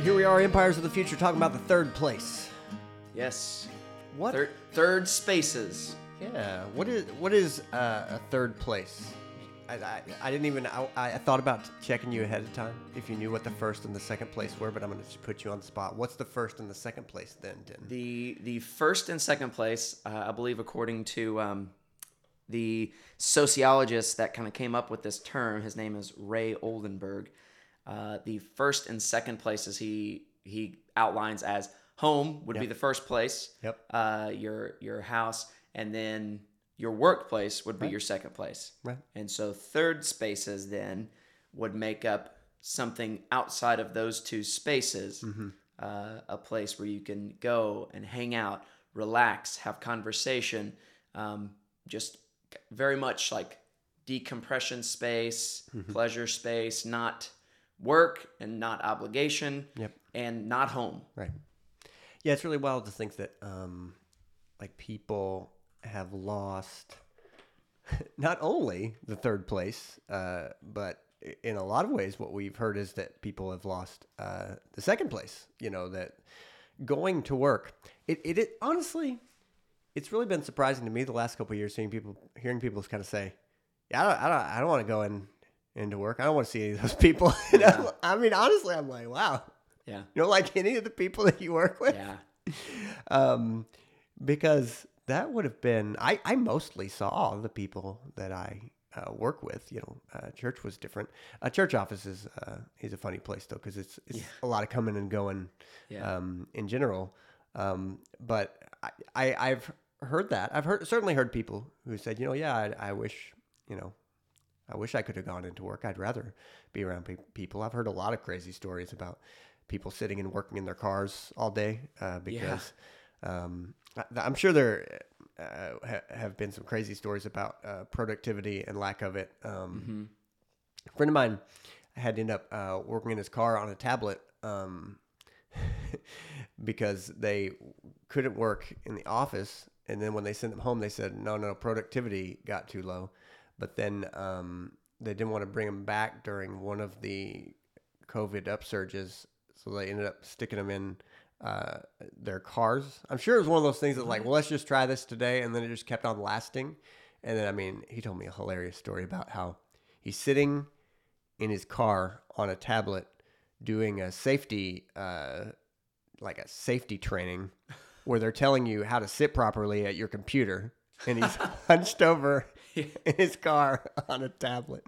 right, here we are, Empires of the Future, talking about the third place. Yes. What? Third, third spaces. Yeah. What is what is uh, a third place? I, I, I didn't even I, I thought about checking you ahead of time if you knew what the first and the second place were, but I'm going to put you on the spot. What's the first and the second place then, Din? The the first and second place, uh, I believe, according to um, the sociologist that kind of came up with this term, his name is Ray Oldenburg. Uh, the first and second places he he outlines as home would be the first place. Yep. Uh, your your house, and then your workplace would be Right. your second place. Right. And so third spaces then would make up something outside of those two spaces, Mm-hmm. uh, a place where you can go and hang out, relax, have conversation, um, just very much like decompression space, Mm-hmm. pleasure space, not work and not obligation, Yep. and not home. Right. Yeah, it's really wild to think that um, like people have lost not only the third place, uh, but in a lot of ways, what we've heard is that people have lost uh, the second place. You know that going to work. It, it it honestly, it's really been surprising to me the last couple of years seeing people, hearing people kind of say, "Yeah, I don't, I don't, I don't want to go in into work. I don't want to see any of those people." Yeah. I mean, honestly, I'm like, wow. Yeah. You don't like any of the people that you work with? Yeah. Um, because that would have been, I, I mostly saw the people that I uh, work with. You know, uh, church was different. A church office is, uh, is a funny place though, because it's, it's a lot of coming and going Yeah. um, in general. Um, but I, I, I've heard that. I've heard certainly heard people who said, you know, yeah, I, I wish, you know, I wish I could have gone into work. I'd rather be around pe- people. I've heard a lot of crazy stories about people sitting and working in their cars all day uh, because um, I, I'm sure there uh, ha- have been some crazy stories about uh, productivity and lack of it. Um, A friend of mine had to end up uh, working in his car on a tablet um, because they couldn't work in the office. And then when they sent them home, they said, no, no, productivity got too low. But then um, they didn't want to bring him back during one of the COVID upsurges. So they ended up sticking him in uh, their cars. I'm sure it was one of those things that, like, well, let's just try this today. And then it just kept on lasting. And then, I mean, he told me a hilarious story about how he's sitting in his car on a tablet doing a safety uh, like a safety training where they're telling you how to sit properly at your computer and he's hunched over in his car on a tablet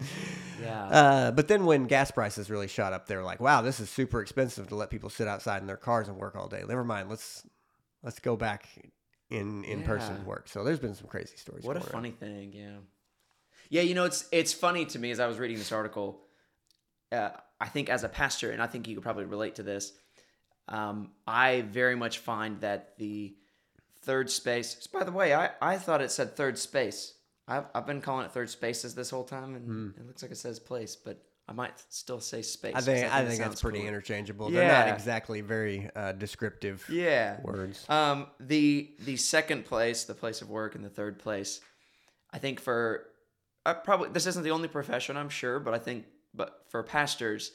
Yeah. uh, but then when gas prices really shot up they're like wow this is super expensive to let people sit outside in their cars and work all day never mind let's let's go back in in person work so there's been some crazy stories What a around. funny thing, yeah. Yeah, you know, it's it's funny to me as I was reading this article. Uh, I think as a pastor, and I think you could probably relate to this. Um, I very much find that the third space. By the way, I, I thought it said third space. I've, I've been calling it third spaces this whole time, and it looks like it says place, but I might still say space. I think I think that's pretty cooler. interchangeable. They're not exactly very uh, descriptive Yeah. words. Um, the the second place, the place of work, and the third place, I think for uh, probably this isn't the only profession, I'm sure, but I think but for pastors,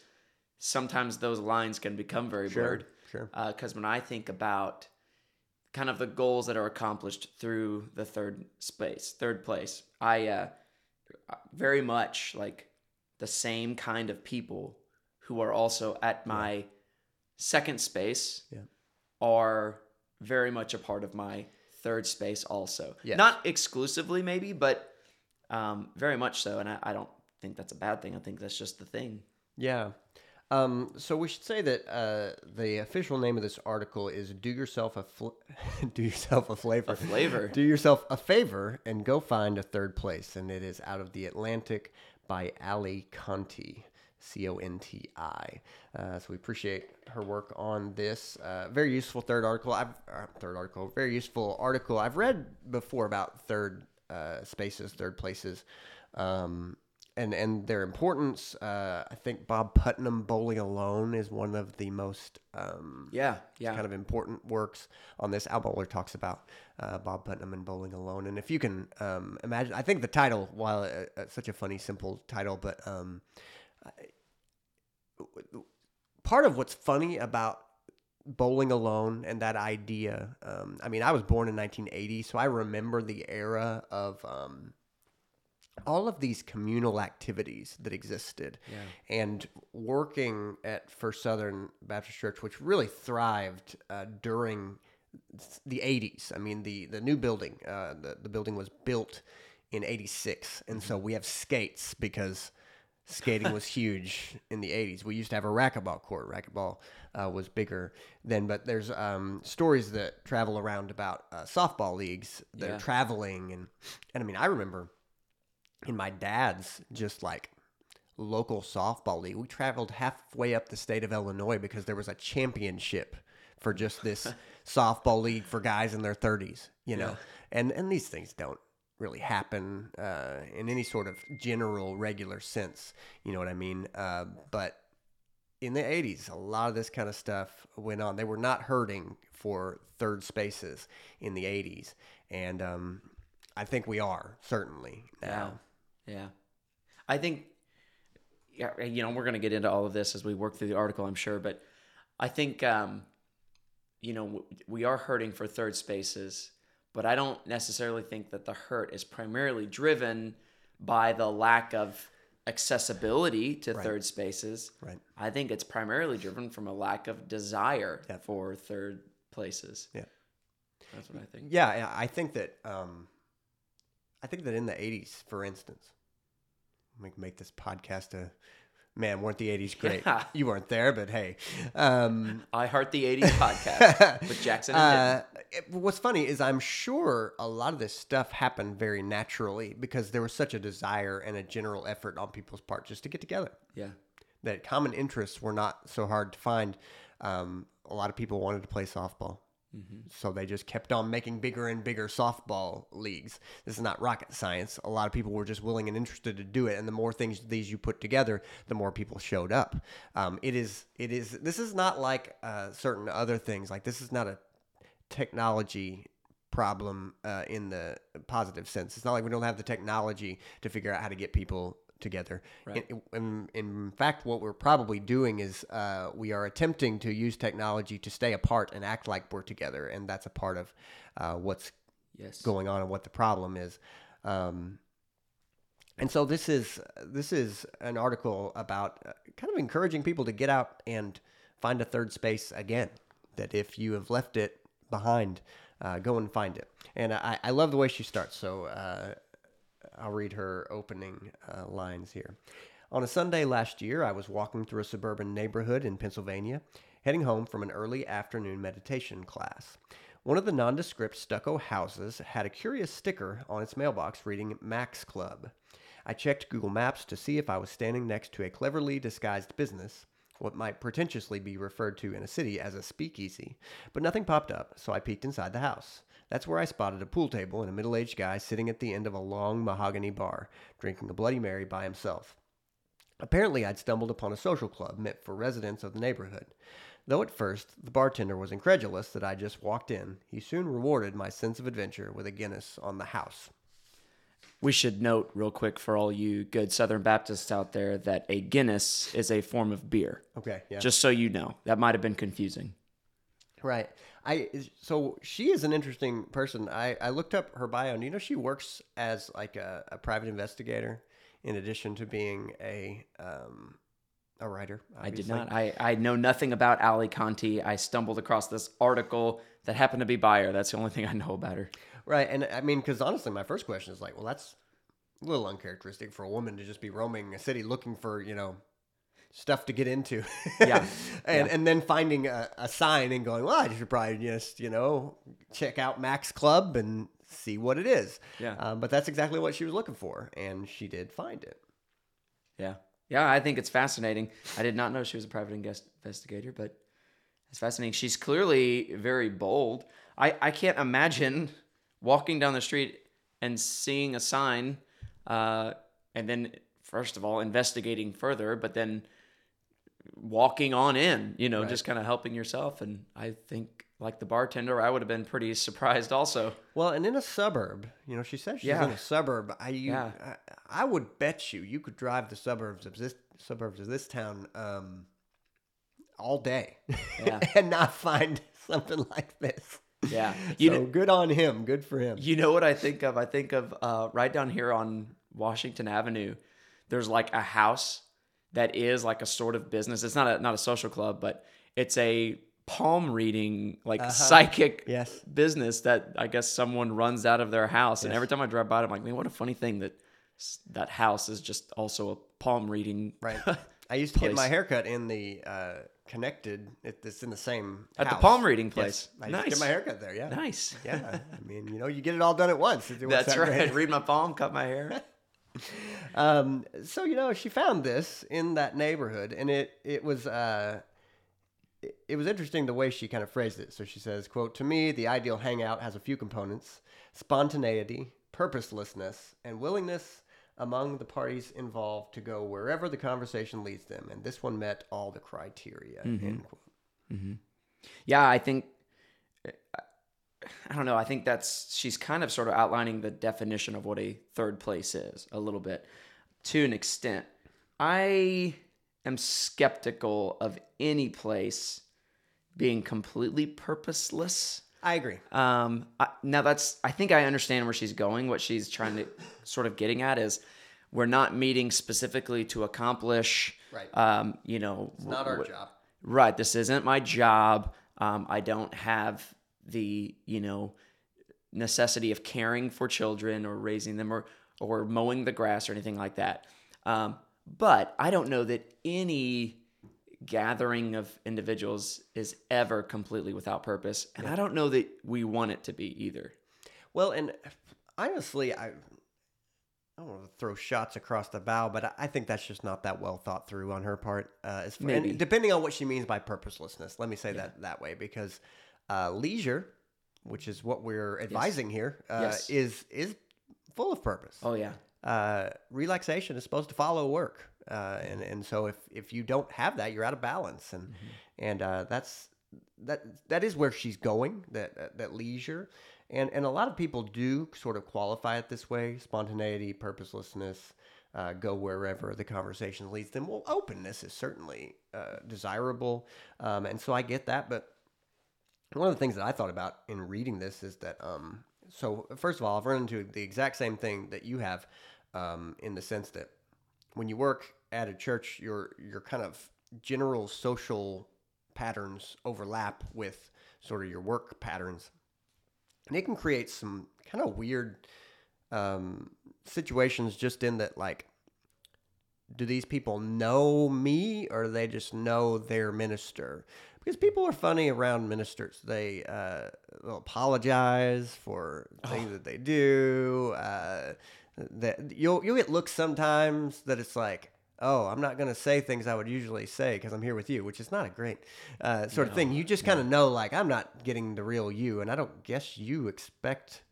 sometimes those lines can become very Sure, blurred. sure. Because when I think about kind of the goals that are accomplished through the third space, third place, I uh, very much like the same kind of people who are also at my second space Yeah. are very much a part of my third space also. Yes. Not exclusively maybe, but um, very much so. And I, I don't think that's a bad thing. I think that's just the thing. Yeah. Um, so we should say that uh, the official name of this article is "Do yourself a fl- do yourself a flavor, A flavor. do yourself a favor, and go find a third place." And it is out of the Atlantic by Allie Conti, C O N T I. Uh, so we appreciate her work on this uh, very useful third article. I've uh, third article, very useful article. I've read before about third uh, spaces, third places. Um, and and their importance. Uh, I think Bob Putnam Bowling Alone is one of the most um, Yeah. Yeah. kind of important works on this. Al Mohler talks about uh, Bob Putnam and Bowling Alone, and if you can um, imagine, I think the title, while uh, uh, such a funny, simple title, but um, I- part of what's funny about bowling alone and that idea. Um, I mean, I was born in 1980, so I remember the era of um, all of these communal activities that existed, Yeah. and working at First Southern Baptist Church, which really thrived uh, during the 80s. I mean, the the new building, uh, the the building was built in 86, and so we have skates because skating was huge in the 80s. We used to have a racquetball court. Racquetball uh, was bigger then, but there's um, stories that travel around about uh, softball leagues that Yeah. are traveling, and and I mean, I remember in my dad's just like local softball league, we traveled halfway up the state of Illinois because there was a championship for just this softball league for guys in their 30s, you know. Yeah. And and these things don't really happen uh, in any sort of general regular sense, you know what I mean? Uh, but in the 80s, a lot of this kind of stuff went on. They were not hurting for third spaces in the 80s. And um, I think we are, certainly, now. Yeah. I think, yeah, you know, we're going to get into all of this as we work through the article, I'm sure. But I think, um, you know, we are hurting for third spaces, but I don't necessarily think that the hurt is primarily driven by the lack of accessibility to Right. third spaces. Right. I think it's primarily driven from a lack of desire for third places. Yeah. That's what I think. Yeah, yeah, I think that um, I think that in the '80s, for instance, we can make this podcast a man. weren't the '80s great? Yeah. You weren't there, but hey, um, I Heart the 80s podcast with Jackson uh, it- what's funny is I'm sure a lot of this stuff happened very naturally because there was such a desire and a general effort on people's part just to get together. Yeah. That common interests were not so hard to find. Um, a lot of people wanted to play softball. So they just kept on making bigger and bigger softball leagues. This is not rocket science. A lot of people were just willing and interested to do it, and the more things these you put together, the more people showed up. Um, it is. It is. This is not like uh, certain other things. Like this is not a technology problem uh, in the positive sense. It's not like we don't have the technology to figure out how to get people together. Right. In, in, in fact, what we're probably doing is uh, we are attempting to use technology to stay apart and act like we're together, and that's a part of uh, what's Yes. going on and what the problem is. Um, and so this is this is an article about uh, kind of encouraging people to get out and find a third space again. That if you have left it behind, uh, go and find it. And I, I love the way she starts. So uh, I'll read her opening uh, lines here. On a Sunday last year, I was walking through a suburban neighborhood in Pennsylvania, heading home from an early afternoon meditation class. One of the nondescript stucco houses had a curious sticker on its mailbox reading Max Club. I checked Google Maps to see if I was standing next to a cleverly disguised business, what might pretentiously be referred to in a city as a speakeasy, but nothing popped up, so I peeked inside the house. That's where I spotted a pool table and a middle aged guy sitting at the end of a long mahogany bar, drinking a Bloody Mary by himself. Apparently, I'd stumbled upon a social club meant for residents of the neighborhood. Though at first the bartender was incredulous that I just walked in, he soon rewarded my sense of adventure with a Guinness on the house. We should note real quick for all you good Southern Baptists out there that a Guinness is a form of beer. Okay, yeah. Just so you know, that might have been confusing. Right. I so she is an interesting person. I I looked up her bio, and you know she works as like a, a private investigator in addition to being a um a writer. I did not. I, I know nothing about Allie Conti. I stumbled across this article that happened to be by her. That's the only thing I know about her. Right, and I mean, because honestly, my first question is like, well, that's a little uncharacteristic for a woman to just be roaming a city looking for you know stuff to get into. Yeah, and yeah. and then finding a, a sign and going, well, I should probably just you know check out Max Club and see what it is. Yeah. Um, but that's exactly what she was looking for, and she did find it. Yeah. Yeah, I think it's fascinating. I did not know she was a private invest- investigator, but it's fascinating. She's clearly very bold. I, I can't imagine walking down the street and seeing a sign uh, and then, first of all, investigating further, but then walking on in, you know, Right. just kind of helping yourself. And I think, like the bartender, I would have been pretty surprised also. Well, and in a suburb, you know, she says she's Yeah. in a suburb. I, you, Yeah. I, I would bet you you could drive the suburbs of this suburbs of this town um, all day Yeah. and not find something like this. Yeah. You so know, good on him. Good for him. You know what I think of? I think of uh, right down here on Washington Avenue. There's like a house that is like a sort of business. It's not a not a social club, but it's a palm reading like psychic Yes. business that I guess someone runs out of their house. And every time I drive by, it, I'm like, man, what a funny thing that that house is just also a palm reading. Right. I used to get my haircut in the uh, connected. It, it's in the same At the palm reading Yes. place. I used to Nice. get my haircut there. Yeah. nice. Yeah. I mean, you know, you get it all done at once. That's right. Read my palm, cut my hair. Um, so you know, she found this in that neighborhood, and it it was uh, it, it was interesting the way she kind of phrased it. So she says, "quote To me, the ideal hangout has a few components: spontaneity, purposelessness, and willingness." Among the parties involved to go wherever the conversation leads them, and this one met all the criteria. End quote. Yeah, I think I don't know. I think that's she's kind of sort of outlining the definition of what a third place is a little bit to an extent. I am skeptical of any place being completely purposeless. I agree. Um, I, now that's I think I understand where she's going. What she's trying to sort of getting at is we're not meeting specifically to accomplish, Right. Um, you know, It's not our w- job. right this isn't my job um, i don't have the you know necessity of caring for children or raising them or or mowing the grass or anything like that um, but i don't know that any gathering of individuals is ever completely without purpose and i don't know that we want it to be either Well, and honestly, I I don't want to throw shots across the bow, but I- think that's just not that well thought through on her part. Uh, as far, Maybe. depending on what she means by purposelessness, let me say that that way because uh, leisure, which is what we're advising here, uh, Yes. is is full of purpose. oh yeah Uh, relaxation is supposed to follow work, uh, and and so if if you don't have that, you're out of balance, and and uh, that's that that is where she's going. That that, that leisure, and and a lot of people do sort of qualify it this way: spontaneity, purposelessness. Uh, go wherever the conversation leads them. Well, openness is certainly uh, desirable, um, and so I get that. But one of the things that I thought about in reading this is that, um, so first of all, I've run into the exact same thing that you have, um, in the sense that when you work at a church, your your kind of general social patterns overlap with sort of your work patterns, and it can create some kind of weird um, situations. Just in that, like, do these people know me or do they just know their minister? Because people are funny around ministers. They uh, they'll apologize for things that they do. Uh, that you'll you'll get looks sometimes that it's like, oh, I'm not gonna say things I would usually say because I'm here with you, which is not a great uh, sort of thing. You just kind of know, like, I'm not getting the real you, and I don't guess you expect.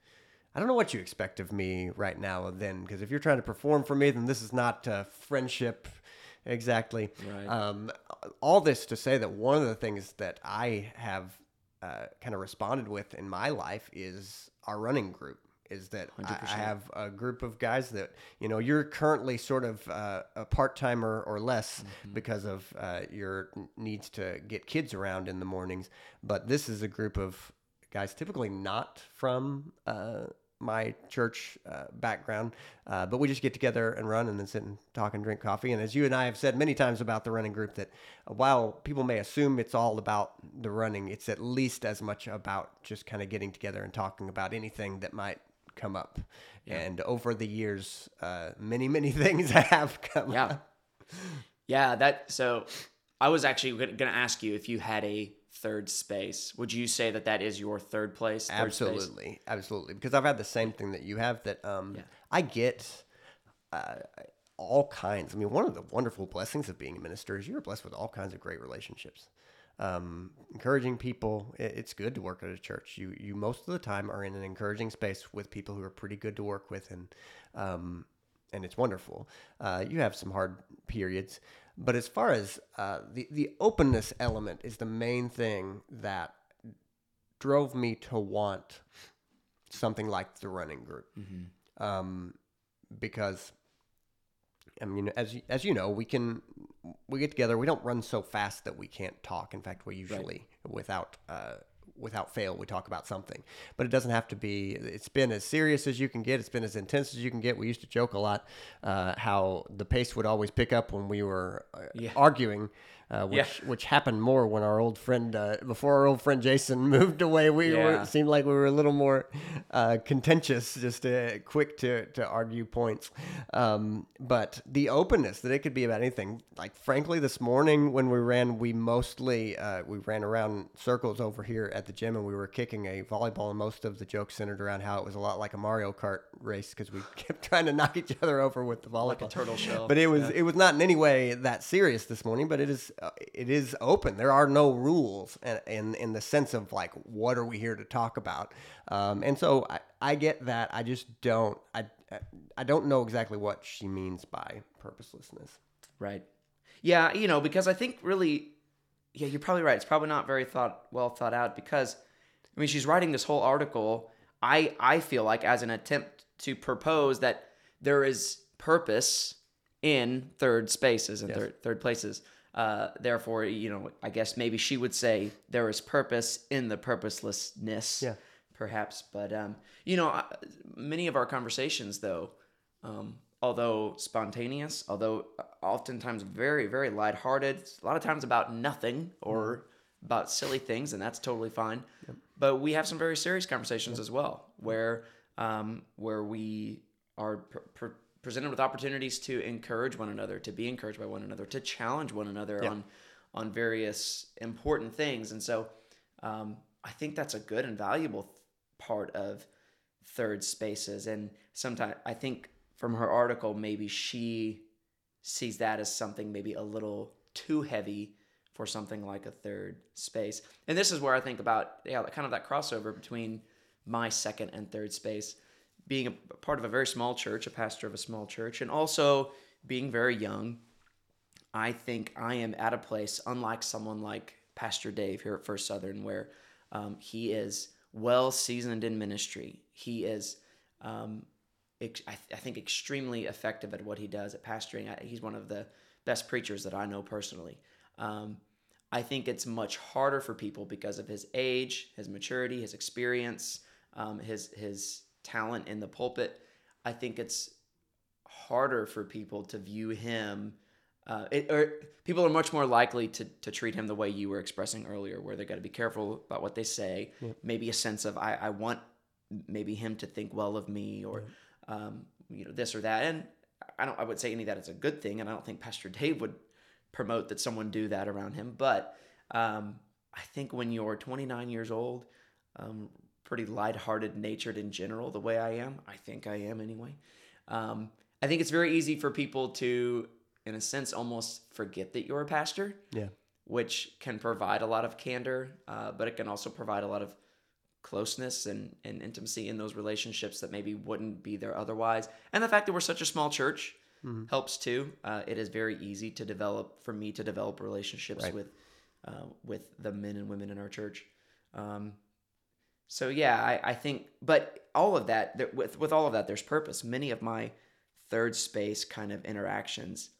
I don't know what you expect of me right now. Then, because if you're trying to perform for me, then this is not uh, friendship exactly. Right. Um, all this to say that one of the things that I have uh, kind of responded with in my life is our running group. Is that I, I have a group of guys that you know you're currently sort of uh, a part timer or less because of uh, your needs to get kids around in the mornings, but this is a group of guys typically not from uh, my church uh, background, uh, but we just get together and run and then sit and talk and drink coffee. And as you and I have said many times about the running group, that while people may assume it's all about the running, it's at least as much about just kind of getting together and talking about anything that might come up. And over the years, uh, many, many things have come Yeah. up. Yeah, that so I was actually going to ask you if you had a third space. Would you say that that is your third place? Third space? Absolutely, absolutely. Because I've had the same thing that you have. That um, Yeah. I get uh, all kinds. I mean, one of the wonderful blessings of being a minister is you're blessed with all kinds of great relationships. Um, encouraging people. It, it's good to work at a church. You you most of the time are in an encouraging space with people who are pretty good to work with, and um, and it's wonderful. Uh, you have some hard periods, but as far as uh, the the openness element is the main thing that drove me to want something like the running group, um, because I mean, as you- as you know, we can we get together. We don't run so fast that we can't talk. In fact, we usually without. Uh, without fail we talk about something. But it doesn't have to be it's been as serious as you can get. It's been as intense as you can get. We used to joke a lot uh, how the pace would always pick up when we were uh, Yeah. arguing uh, which Yeah. which happened more when our old friend uh, before our old friend Jason moved away we Yeah. it seemed like we were a little more uh, contentious just uh, quick to to argue points um, but the openness that it could be about anything like frankly this morning when we ran we mostly uh, we ran around circles over here at the gym and we were kicking a volleyball and most of the jokes centered around how it was a lot like a Mario Kart race because we kept trying to knock each other over with the volleyball Like a turtle shell. but it was it was not in any way that serious this morning but it is uh, it is open there are no rules and in in the sense of like what are we here to talk about um, and so I, I get that I just don't I I don't know exactly what she means by purposelessness Right. Yeah, you know, because I think really, yeah, you're probably right. It's probably not very thought well thought out because, I mean, she's writing this whole article. I I feel like as an attempt to propose that there is purpose in third spaces and third third places. Uh, therefore, you know, I guess maybe she would say there is purpose in the purposelessness. Yeah. Perhaps, but um, you know, many of our conversations, though, um, although spontaneous, although oftentimes very, very lighthearted, a lot of times about nothing or about silly things, and that's totally fine. But we have some very serious conversations as well, where um, where we are pr- pr- presented with opportunities to encourage one another, to be encouraged by one another, to challenge one another on on various important things, and so um, I think that's a good and valuable th- part of third spaces. And sometimes I think from her article, maybe she sees that as something maybe a little too heavy for something like a third space. And this is where I think about yeah, kind of that crossover between my second and third space, being a part of a very small church, a pastor of a small church, and also being very young. I think I am at a place, unlike someone like Pastor Dave here at First Southern, where um, he is well seasoned in ministry. He is, um, ex- I, th- I think, extremely effective at what he does at pastoring. I, he's one of the best preachers that I know personally. Um, I think it's much harder for people because of his age, his maturity, his experience, um, his his talent in the pulpit. I think it's harder for people to view him. Uh, it, or people are much more likely to, to treat him the way you were expressing earlier, where they got to be careful about what they say. Maybe a sense of I, I want maybe him to think well of me, or um, you know this or that. And I don't I would say any of that is a good thing, and I don't think Pastor Dave would promote that someone do that around him. But um, I think when you're 29 years old, um, pretty lighthearted natured in general, the way I am, I think I am anyway. Um, I think it's very easy for people to, in a sense, almost forget that you're a pastor, yeah which can provide a lot of candor, uh, but it can also provide a lot of closeness and, and intimacy in those relationships that maybe wouldn't be there otherwise. And the fact that we're such a small church helps too. Uh, it is very easy to develop for me to develop relationships Right. with uh, with the men and women in our church. Um, so yeah, I, I think, but all of that, there, with with all of that, there's purpose. Many of my third space kind of interactions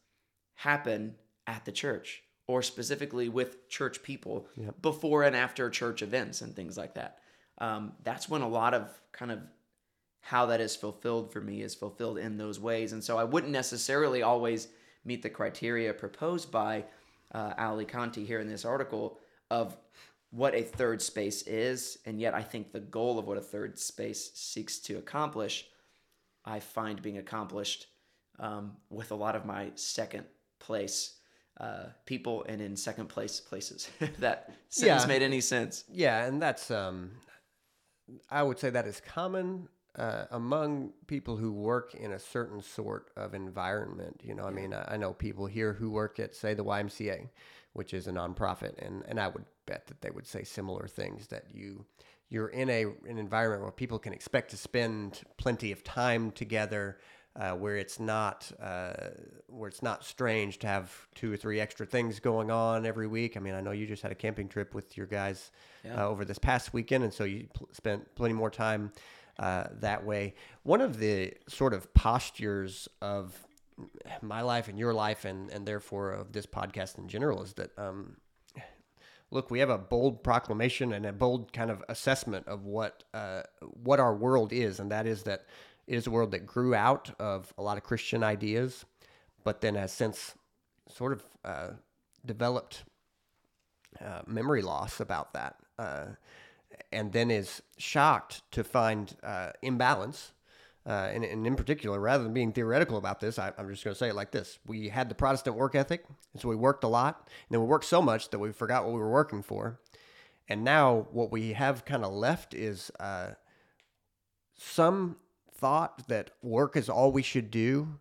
happen at the church, or specifically with church people before and after church events and things like that. Um, that's when a lot of kind of how that is fulfilled for me is fulfilled in those ways. And so I wouldn't necessarily always meet the criteria proposed by uh, Allie Conti here in this article of what a third space is. And yet I think the goal of what a third space seeks to accomplish, I find being accomplished um, with a lot of my second place uh, people and in second place places. That sentence Yeah. made any sense. Yeah, and that's um, I would say that is common uh, among people who work in a certain sort of environment. You know, I mean, I, I know people here who work at, say, the YMCA, which is a nonprofit, and and I would bet that they would say similar things that you you're in a an environment where people can expect to spend plenty of time together. Uh, where it's not uh, where it's not strange to have two or three extra things going on every week. I mean, I know you just had a camping trip with your guys Yeah. uh, over this past weekend, and so you pl- spent plenty more time uh, that way. One of the sort of postures of my life and your life, and and therefore of this podcast in general, is that um, look, we have a bold proclamation and a bold kind of assessment of what uh, what our world is, and that is that it is a world that grew out of a lot of Christian ideas, but then has since sort of uh, developed uh, memory loss about that, uh, and then is shocked to find uh, imbalance. Uh, and, and, in particular, rather than being theoretical about this, I, am just going to say it like this: We had the Protestant work ethic, and so we worked a lot, and then we worked so much that we forgot what we were working for. And now, what we have kind of left is uh, some thought that work is all we should do,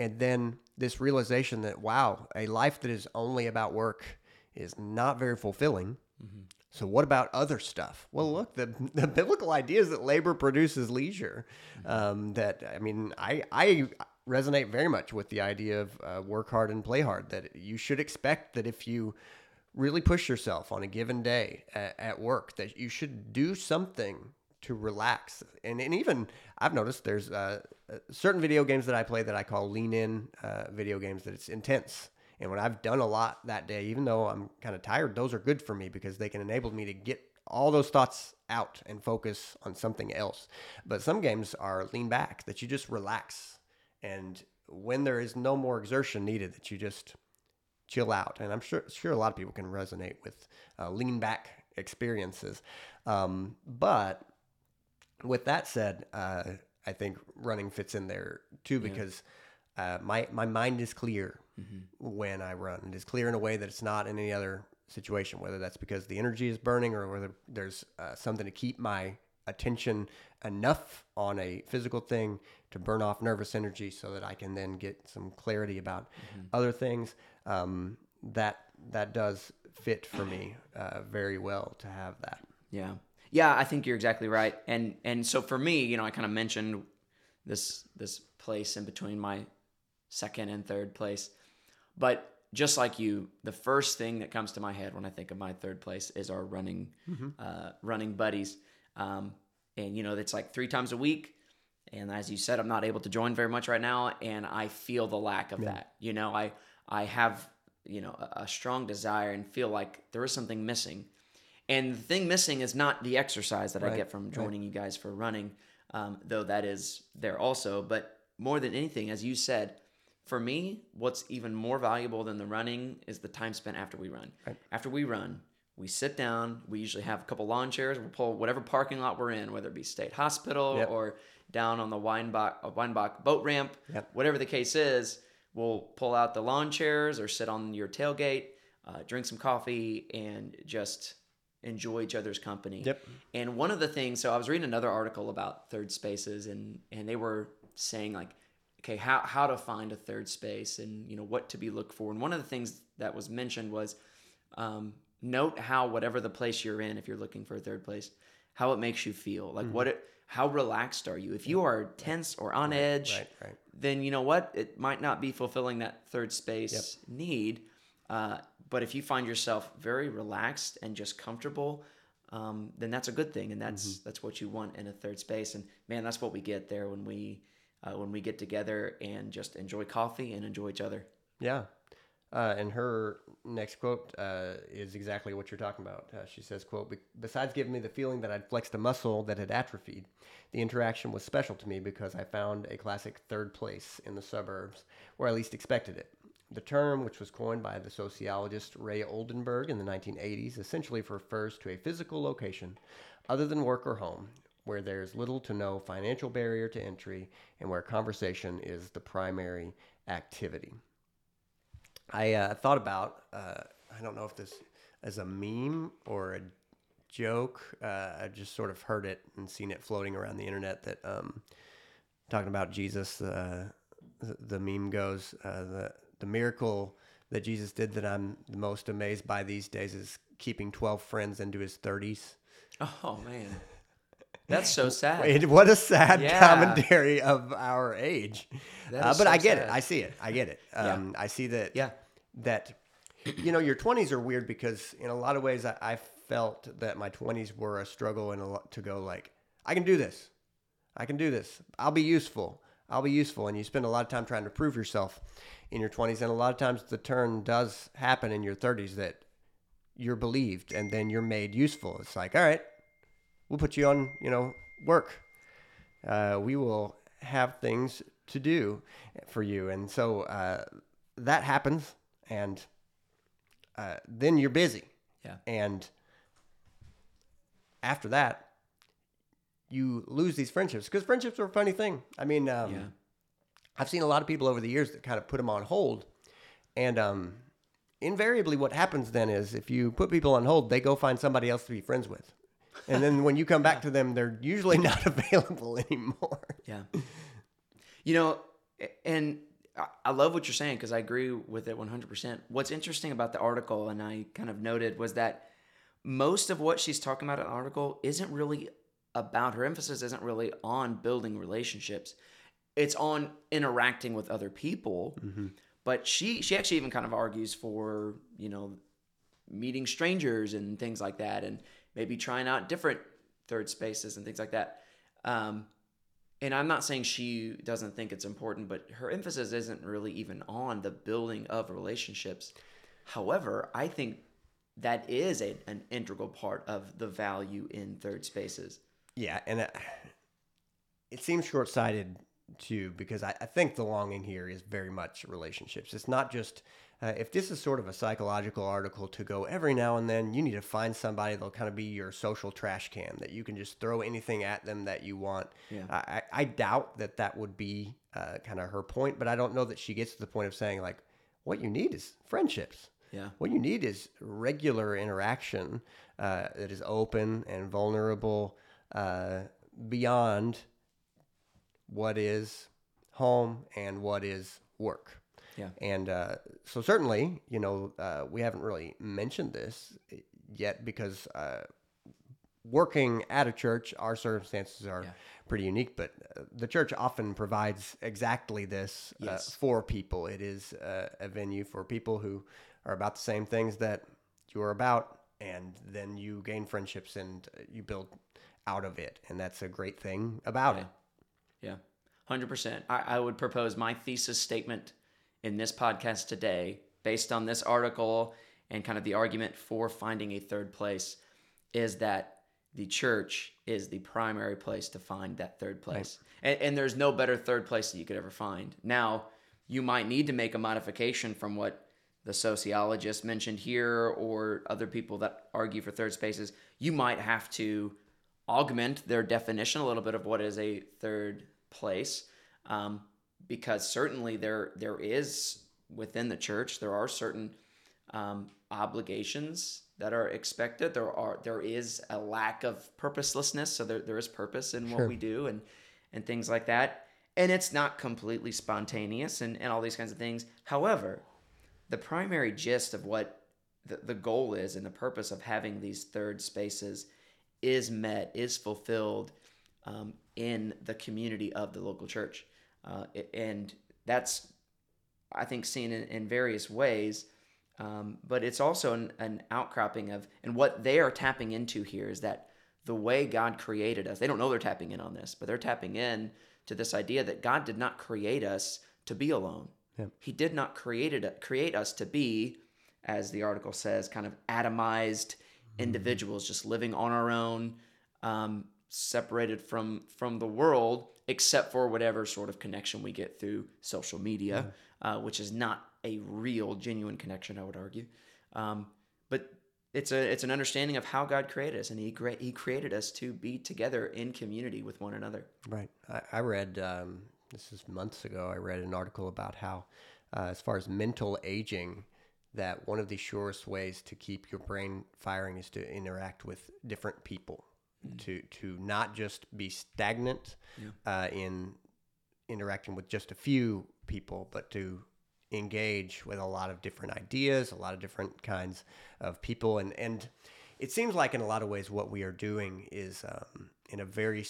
and then this realization that wow, a life that is only about work is not very fulfilling. Mm-hmm. So what about other stuff? Well, look, the, the biblical idea is that labor produces leisure. Um, that I mean, I I resonate very much with the idea of uh, work hard and play hard. That you should expect that if you really push yourself on a given day at, at work, that you should do something to relax. And, and even I've noticed there's uh, certain video games that I play that I call lean in uh, video games that it's intense. And when I've done a lot that day, even though I'm kind of tired, those are good for me because they can enable me to get all those thoughts out and focus on something else. But some games are lean back that you just relax. And when there is no more exertion needed, that you just chill out. And I'm sure sure a lot of people can resonate with uh, lean back experiences. Um, but with that said, uh, I think running fits in there too because yeah. uh, my my mind is clear mm-hmm. when I run. It is clear in a way that it's not in any other situation. Whether that's because the energy is burning or whether there's uh, something to keep my attention enough on a physical thing to burn off nervous energy so that I can then get some clarity about mm-hmm. other things. Um, that that does fit for me uh, very well to have that. Yeah. Yeah, I think you're exactly right. And and so for me, you know, I kind of mentioned this this place in between my second and third place. But just like you, the first thing that comes to my head when I think of my third place is our running mm-hmm. uh, running buddies. Um, and you know, it's like three times a week. And as you said, I'm not able to join very much right now, and I feel the lack of yeah. that. You know, I I have you know a, a strong desire and feel like there is something missing and the thing missing is not the exercise that right. I get from joining right. you guys for running, um, though that is there also. But more than anything, as you said, for me, what's even more valuable than the running is the time spent after we run. Right. After we run, we sit down. We usually have a couple lawn chairs. We'll pull whatever parking lot we're in, whether it be State Hospital yep. or down on the Weinbach, uh, Weinbach boat ramp, yep. whatever the case is. We'll pull out the lawn chairs or sit on your tailgate, uh, drink some coffee, and just enjoy each other's company. Yep. And one of the things, so I was reading another article about third spaces, and and they were saying like, okay, how how to find a third space, and you know what to be looked for. And one of the things that was mentioned was, um, note how whatever the place you're in, if you're looking for a third place, how it makes you feel. Like mm-hmm. what it, how relaxed are you? If you are tense or on right, edge, right, right. then you know what, it might not be fulfilling that third space yep. need. Uh, but if you find yourself very relaxed and just comfortable, um, then that's a good thing, and that's mm-hmm. that's what you want in a third space. And man, that's what we get there when we uh, when we get together and just enjoy coffee and enjoy each other. Yeah. Uh, and her next quote uh, is exactly what you're talking about. Uh, she says, "quote Besides giving me the feeling that I'd flexed a muscle that had atrophied, the interaction was special to me because I found a classic third place in the suburbs where I least expected it. The term, which was coined by the sociologist Ray Oldenburg in the 1980s, essentially refers to a physical location other than work or home where there's little to no financial barrier to entry and where conversation is the primary activity. I uh, thought about, uh, I don't know if this is a meme or a joke. Uh, I just sort of heard it and seen it floating around the internet that um, talking about Jesus, uh, the, the meme goes, uh, the the miracle that Jesus did that I'm the most amazed by these days is keeping 12 friends into his 30s. Oh, man. That's so sad. what a sad yeah. commentary of our age. Uh, but so I get sad. it. I see it. I get it. Um, yeah. I see that. Yeah. That, you know, your 20s are weird because in a lot of ways I, I felt that my 20s were a struggle and a lot to go like, I can do this. I can do this. I'll be useful. I'll be useful. And you spend a lot of time trying to prove yourself in your 20s. And a lot of times the turn does happen in your 30s that you're believed and then you're made useful. It's like, all right, we'll put you on, you know, work. Uh, we will have things to do for you. And so uh, that happens. And uh, then you're busy. Yeah. And after that, you lose these friendships because friendships are a funny thing. I mean, um, Yeah. I've seen a lot of people over the years that kind of put them on hold, and um, invariably, what happens then is if you put people on hold, they go find somebody else to be friends with, and then when you come back to them, they're usually not available anymore. Yeah. You know, and I- love what you're saying because I agree with it 100%. What's interesting about the article, and I kind of noted, was that most of what she's talking about in the article isn't really about her emphasis isn't really on building relationships. It's on interacting with other people. Mm-hmm. But she she actually even kind of argues for, you know, meeting strangers and things like that and maybe trying out different third spaces and things like that. Um, and I'm not saying she doesn't think it's important, but her emphasis isn't really even on the building of relationships. However, I think that is a, an integral part of the value in third spaces. Yeah, and it, it seems short sighted too because I, I think the longing here is very much relationships. It's not just uh, if this is sort of a psychological article to go every now and then, you need to find somebody that'll kind of be your social trash can that you can just throw anything at them that you want. Yeah. I, I doubt that that would be uh, kind of her point, but I don't know that she gets to the point of saying like, what you need is friendships. Yeah. What you need is regular interaction uh, that is open and vulnerable uh, beyond what is home and what is work. Yeah. And uh, so, certainly, you know, uh, we haven't really mentioned this yet because uh, working at a church, our circumstances are Yeah. pretty unique, but uh, the church often provides exactly this uh, Yes. for people. It is uh, a venue for people who are about the same things that you are about, and then you gain friendships and you build out of it. And that's a great thing about it. Yeah, hundred percent. I, I would propose my thesis statement in this podcast today, based on this article and kind of the argument for finding a third place, is that the church is the primary place to find that third place, and, and there's no better third place that you could ever find. Now, you might need to make a modification from what the sociologist mentioned here or other people that argue for third spaces. You might have to augment their definition a little bit of what is a third place um, because certainly there there is within the church there are certain um, obligations that are expected there are there is a lack of purposelessness so there, there is purpose in what Sure. we do and and things like that and it's not completely spontaneous and, and all these kinds of things however the primary gist of what the, the goal is and the purpose of having these third spaces is met, is fulfilled um, in the community of the local church. Uh, and that's, I think, seen in, in various ways. Um, but it's also an, an outcropping of, and what they are tapping into here is that the way God created us, they don't know they're tapping in on this, but they're tapping in to this idea that God did not create us to be alone. Yep. He did not created create us to be, as the article says, kind of atomized individuals just living on our own, um, separated from from the world, except for whatever sort of connection we get through social media, uh, which is not a real, genuine connection, I would argue. Um, but it's a it's an understanding of how God created us, and He cre- He created us to be together in community with one another. Right. I, I read, um, this is months ago, I read an article about how, uh, as far as mental aging, that one of the surest ways to keep your brain firing is to interact with different people, to, to not just be stagnant uh, in interacting with just a few people, but to engage with a lot of different ideas, a lot of different kinds of people. And, and it seems like, in a lot of ways, what we are doing is um, in a very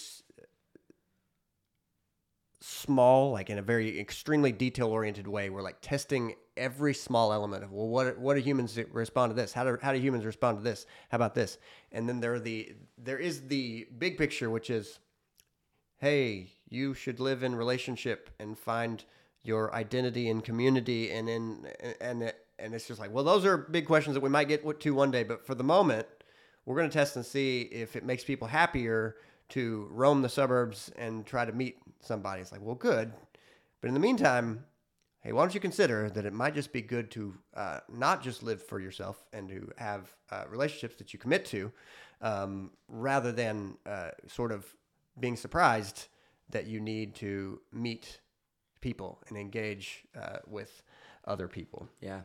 small, like in a very extremely detail oriented way. We're like testing every small element of well, what what do humans respond to this? How do how do humans respond to this? How about this? And then there are the there is the big picture, which is, hey, you should live in relationship and find your identity in community and in and and it's just like well those are big questions that we might get to one day but for the moment we're going to test and see if it makes people happier to roam the suburbs and try to meet somebody it's like well good but in the meantime hey why don't you consider that it might just be good to uh, not just live for yourself and to have uh, relationships that you commit to um, rather than uh, sort of being surprised that you need to meet people and engage uh, with other people. Yeah.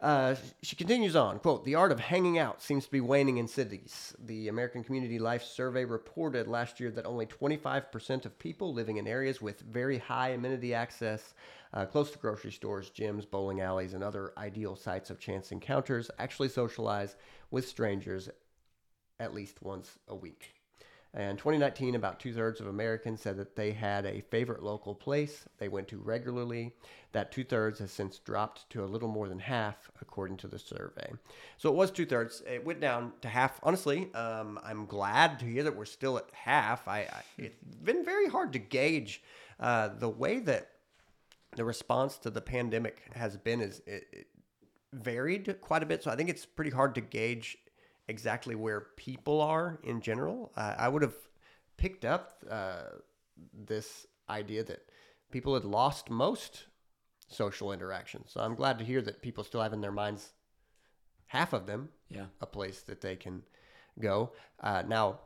Uh, she continues on, quote, the art of hanging out seems to be waning in cities. The American Community Life Survey reported last year that only 25% of people living in areas with very high amenity access, uh, close to grocery stores, gyms, bowling alleys, and other ideal sites of chance encounters, actually socialize with strangers at least once a week. And in 2019, about two thirds of Americans said that they had a favorite local place they went to regularly. That two thirds has since dropped to a little more than half, according to the survey. So it was two thirds. It went down to half. Honestly, um, I'm glad to hear that we're still at half. I, I it's been very hard to gauge uh, the way that the response to the pandemic has been. Is it, it varied quite a bit. So I think it's pretty hard to gauge exactly where people are in general. Uh, I would have picked up uh, this idea that people had lost most social interactions. So I'm glad to hear that people still have in their minds half of them Yeah. a place that they can go. Uh, now,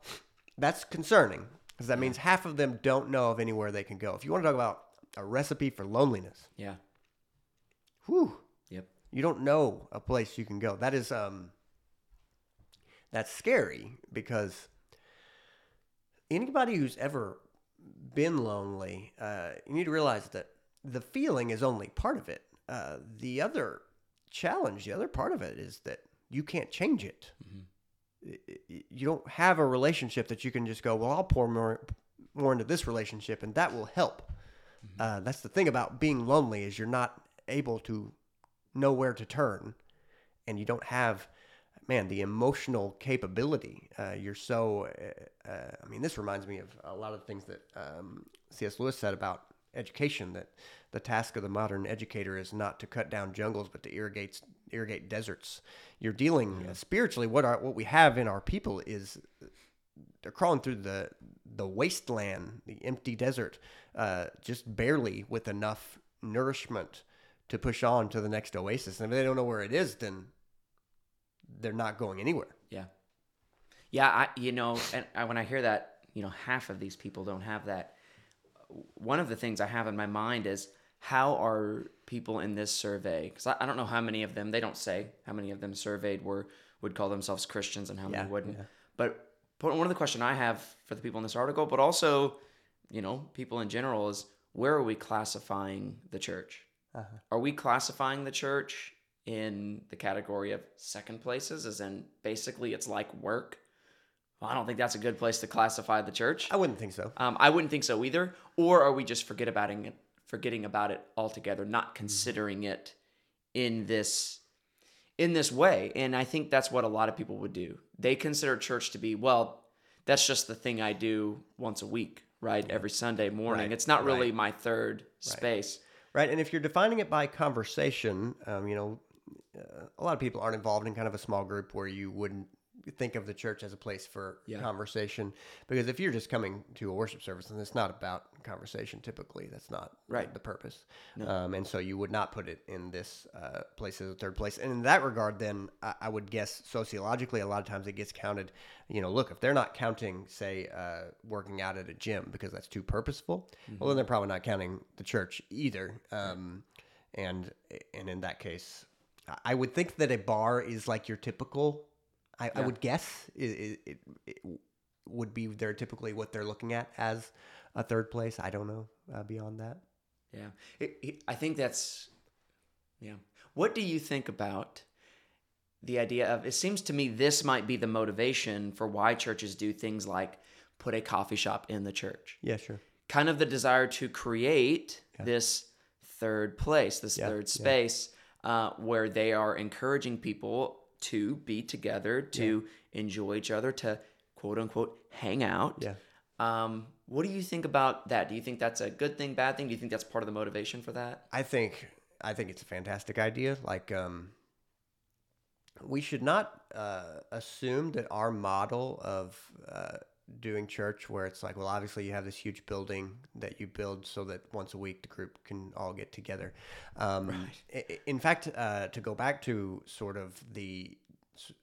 that's concerning because that means half of them don't know of anywhere they can go. If you want to talk about a recipe for loneliness, Yeah. whew, Yep. you don't know a place you can go. That is um that's scary because anybody who's ever been lonely, uh, you need to realize that the feeling is only part of it. Uh, the other challenge, the other part of it is that you can't change it. I- You don't have a relationship that you can just go, well, I'll pour more more into this relationship, and that will help. Uh, that's the thing about being lonely is you're not able to know where to turn, and you don't have, man, the emotional capability. Uh, you're so. Uh, uh, I mean, this reminds me of a lot of things that um, C.S. Lewis said about education. That the task of the modern educator is not to cut down jungles, but to irrigate irrigate deserts. You're dealing uh, spiritually. What our what we have in our people is they're crawling through the the wasteland, the empty desert, uh, just barely with enough nourishment to push on to the next oasis. And if they don't know where it is, then they're not going anywhere. Yeah. Yeah, I you know, and I, when I hear that, you know, half of these people don't have that. One of the things I have in my mind is how are people in this survey? Because I, I don't know how many of them. They don't say how many of them surveyed were would call themselves Christians and how many wouldn't. yeah. But but one of the question I have for the people in this article, but also, you know, people in general is where are we classifying the church? Uh-huh. Are we classifying the church in the category of second places, as in basically it's like work? Well, I don't think that's a good place to classify the church. I wouldn't think so. Um, I wouldn't think so either. Or are we just forget about it, forgetting about it altogether, not considering it in this in this way? And I think that's what a lot of people would do. They consider church to be well, that's just the thing I do once a week, right? Every Sunday morning. Right, It's not really right. my third space. Right. And if you're defining it by conversation, um, you know, uh, a lot of people aren't involved in kind of a small group where you wouldn't think of the church as a place for Yeah. conversation. Because if you're just coming to a worship service and it's not about conversation, typically that's not Right. the purpose. No. Um, and so you would not put it in this uh, place as a third place. And in that regard, then I, I would guess sociologically, a lot of times it gets counted. You know, look, if they're not counting, say, uh, working out at a gym because that's too purposeful, well, then they're probably not counting the church either. Um, and and in that case, I- would think that a bar is like your typical. I, I would guess it, it, it would be they're typically what they're looking at as a third place. I don't know uh, beyond that. Yeah. It, it- I think that's, yeah. What do you think about the idea of, it seems to me this might be the motivation for why churches do things like put a coffee shop in the church. Yeah, sure. Kind of the desire to create this third place, this Yeah, third yeah. space uh, where they are encouraging people to be together, to enjoy each other, to quote unquote hang out. Yeah. Um, what do you think about that? Do you think that's a good thing, bad thing? Do you think that's part of the motivation for that? I think I think it's a fantastic idea. Like, um, we should not uh, assume that our model of uh, doing church, where it's like, well, obviously you have this huge building that you build so that once a week the group can all get together. Um, i- In fact, uh, to go back to sort of the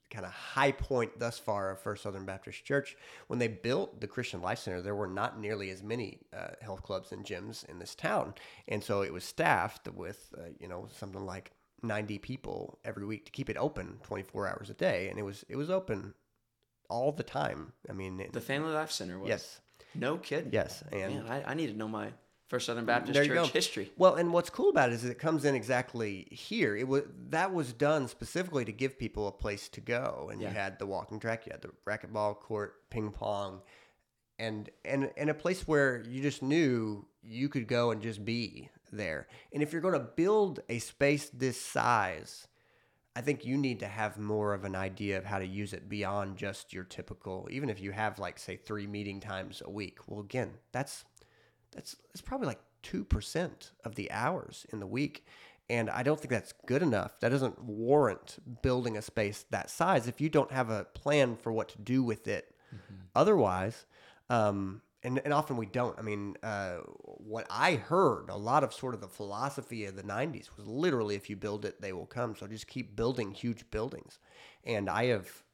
kind of high point thus far of First Southern Baptist Church, when they built the Christian Life Center, there were not nearly as many uh, health clubs and gyms in this town, and so it was staffed with uh, you know something like 90 people every week to keep it open 24 hours a day, and it was it was open all the time. I mean, it- The Family Life Center was. yes, No kidding. yes, and Man, I, I need to know my First Southern Baptist There Church history. Well, and what's cool about it is it comes in exactly here. It was that was done specifically to give people a place to go, and Yeah. you had the walking track, you had the racquetball court, ping pong, and and and a place where you just knew you could go and just be there. And if you're going to build a space this size, I think you need to have more of an idea of how to use it beyond just your typical. Even if you have like say three meeting times a week, well, again, that's that's that's probably like two percent of the hours in the week, and I don't think that's good enough. That doesn't warrant building a space that size if you don't have a plan for what to do with it. Otherwise, um, and and often we don't. I mean, uh, what I heard a lot of sort of the philosophy of the '90s was literally, if you build it, they will come. So just keep building huge buildings, and I have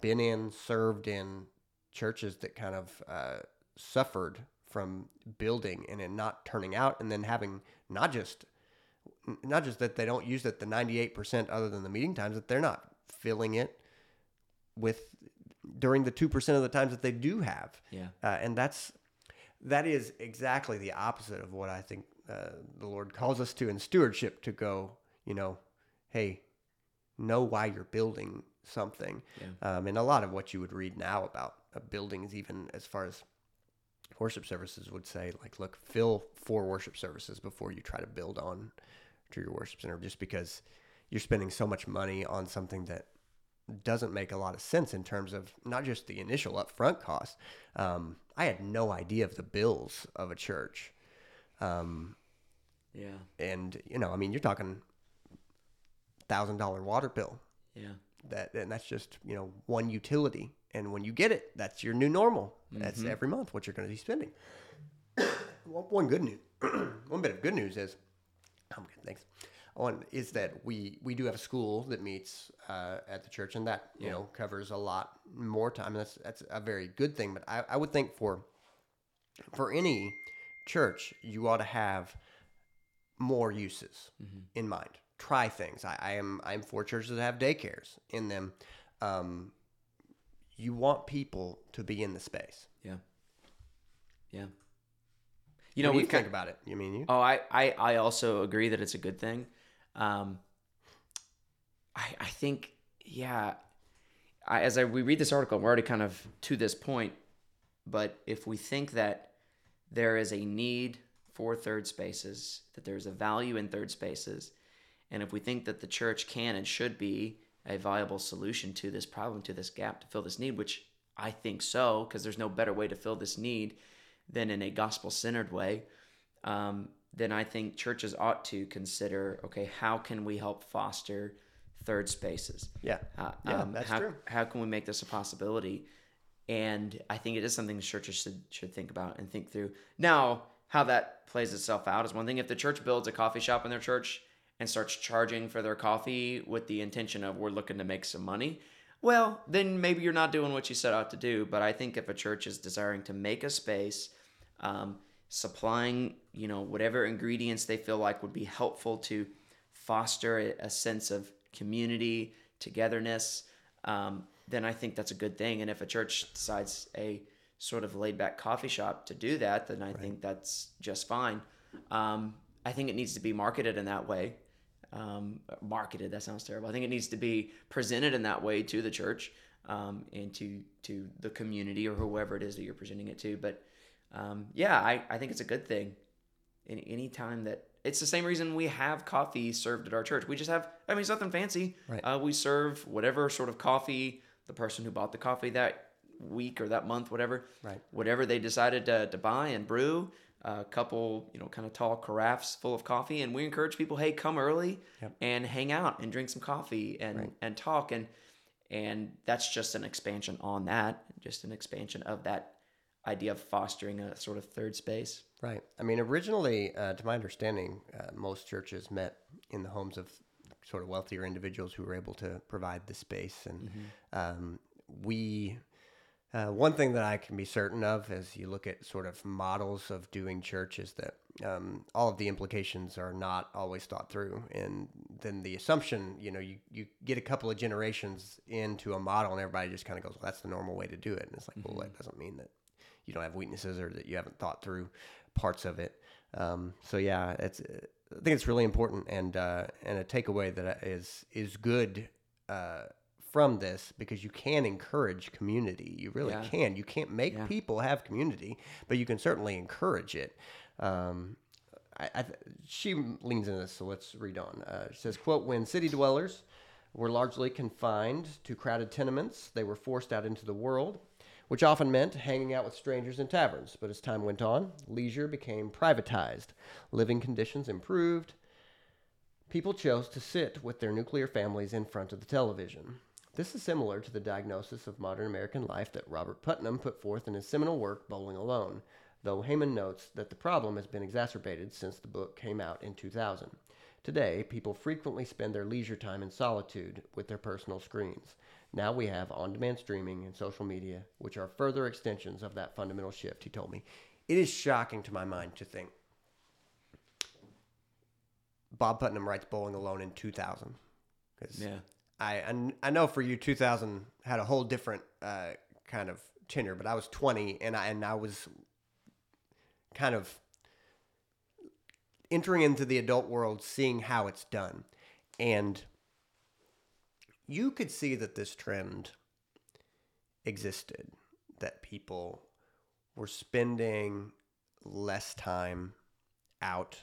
been in, served in churches that kind of uh, suffered from building and it not turning out, and then having not just not just that they don't use it the 98% other than the meeting times that they're not filling it with during the 2% of the times that they do have Yeah. uh, and that's that is exactly the opposite of what I think uh, the Lord calls us to in stewardship to go, you know, hey, know why you're building something. Yeah. Um, and a lot of what you would read now about uh, buildings, even as far as worship services, would say, like, look, fill four worship services before you try to build on to your worship center, just because you're spending so much money on something that doesn't make a lot of sense in terms of not just the initial upfront cost. Um, I had no idea of the bills of a church. Um, Yeah. and, you know, I mean, you're talking $1,000 water bill Yeah. that and that's just you know one utility and when you get it that's your new normal that's every month what you're going to be spending one good news one bit of good news is i'm good thanks one is that we we do have a school that meets uh, at the church and that you know covers a lot more time that's that's a very good thing but i, I would think for for any church you ought to have more uses in mind. Try things. I, I am I'm for churches that have daycares in them. Um, you want people to be in the space. Yeah. Yeah. You know, we think about it. You mean you? Oh, I, I, I also agree that it's a good thing. Um, I, I think, yeah. I, as I we read this article, we're already kind of to this point. But if we think that there is a need for third spaces, that there's a value in third spaces, and if we think that the church can and should be a viable solution to this problem, to this gap, to fill this need, which I think so, because there's no better way to fill this need than in a gospel centered way, um, then I think churches ought to consider okay, how can we help foster third spaces? Yeah. Uh, Yeah, um, that's how, true. How can we make this a possibility? And I think it is something churches should should think about and think through. Now, how that plays itself out is one thing. If the church builds a coffee shop in their church and starts charging for their coffee with the intention of we're looking to make some money, well, then maybe you're not doing what you set out to do. But I think if a church is desiring to make a space, um, supplying you know whatever ingredients they feel like would be helpful to foster a, a sense of community, togetherness, um, then I think that's a good thing. And if a church decides a sort of laid back coffee shop to do that, then I think that's just fine. Um, I think it needs to be marketed in that way. Um, marketed, that sounds terrible. I think it needs to be presented in that way to the church um, and to, to the community or whoever it is that you're presenting it to. But um, yeah, I, I think it's a good thing. Any any time that it's the same reason we have coffee served at our church. We just have I mean it's nothing fancy. Right. Uh, we serve whatever sort of coffee the person who bought the coffee that week or that month, whatever. Right. Whatever they decided to, to buy and brew, a couple, you know, kind of tall carafes full of coffee, and we encourage people, hey, come early Yep. and hang out and drink some coffee and Right. and talk and and that's just an expansion on that, just an expansion of that idea of fostering a sort of third space. Right. I mean, originally, uh, to my understanding, uh, most churches met in the homes of sort of wealthier individuals who were able to provide the space. And um, we, uh, one thing that I can be certain of as you look at sort of models of doing church is that um, all of the implications are not always thought through. And then the assumption, you know, you, you get a couple of generations into a model and everybody just kind of goes, well, that's the normal way to do it. And it's like, well, that doesn't mean that you don't have weaknesses or that you haven't thought through parts of it. Um, so yeah, it's I think it's really important and uh, and a takeaway that is is good uh, from this because you can encourage community. You really Yeah. can. You can't make Yeah. people have community, but you can certainly encourage it. Um, I, I, th- she leans into this, so let's read on. Uh, she says, "quote When city dwellers were largely confined to crowded tenements, they were forced out into the world." Which often meant hanging out with strangers in taverns. But as time went on, leisure became privatized, living conditions improved, People chose to sit with their nuclear families in front of the television. This is similar to the diagnosis of modern American life that Robert Putnam put forth in his seminal work, Bowling Alone, though Heyman notes that the problem has been exacerbated since the book came out in 2000. Today, people frequently spend their leisure time in solitude with their personal screens. Now we have on demand streaming and social media, which are further extensions of that fundamental shift, he told me. It is shocking to my mind to think Bob Putnam writes Bowling Alone in 2000. Yeah. I, and I know for you, 2000 had a whole different uh, kind of tenure, but I was 20 and I, and I was kind of entering into the adult world, seeing how it's done. And you could see that this trend existed, that people were spending less time out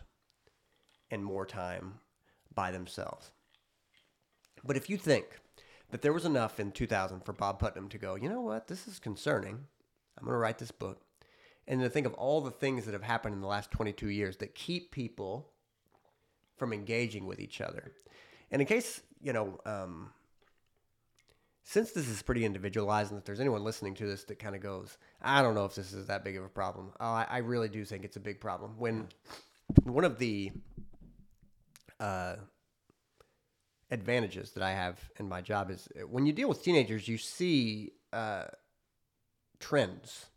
and more time by themselves. But if you think that there was enough in 2000 for Bob Putnam to go, you know what, this is concerning. I'm going to write this book. And to think of all the things that have happened in the last 22 years that keep people from engaging with each other. And in case, you know, um, since this is pretty individualized, and if there's anyone listening to this that kind of goes, I don't know if this is that big of a problem. Oh, I, I really do think it's a big problem. When one of the uh, advantages that I have in my job is uh, when you deal with teenagers, you see uh, trends.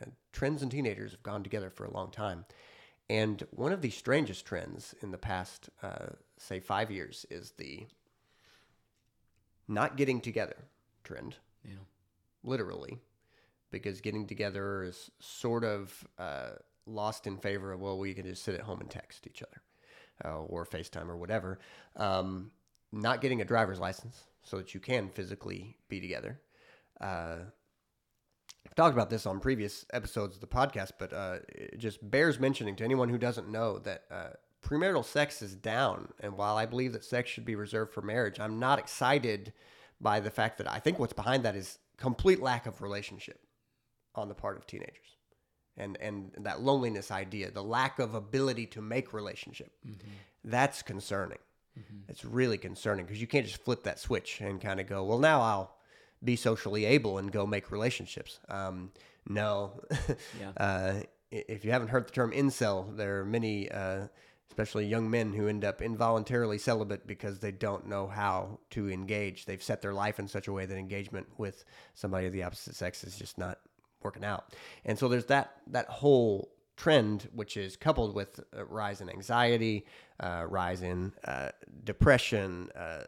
Uh, trends and teenagers have gone together for a long time. And one of the strangest trends in the past, uh, say, five years is the not getting together trend, Yeah. literally, because getting together is sort of uh, lost in favor of, well, we can just sit at home and text each other uh, or FaceTime or whatever. Um, not getting a driver's license so that you can physically be together. Uh, I've talked about this on previous episodes of the podcast, but uh, it just bears mentioning to anyone who doesn't know that uh, premarital sex is down. And while I believe that sex should be reserved for marriage, I'm not excited by the fact that I think what's behind that is complete lack of relationship on the part of teenagers. And, and that loneliness idea, the lack of ability to make relationship, that's concerning. It's really concerning because you can't just flip that switch and kind of go, well, now I'll be socially able and go make relationships. Um, no. Yeah. uh, if you haven't heard the term incel, there are many, uh, especially young men, who end up involuntarily celibate because they don't know how to engage. They've set their life in such a way that engagement with somebody of the opposite sex is just not working out. And so there's that that whole trend, which is coupled with a rise in anxiety, uh, rise in uh, depression, uh,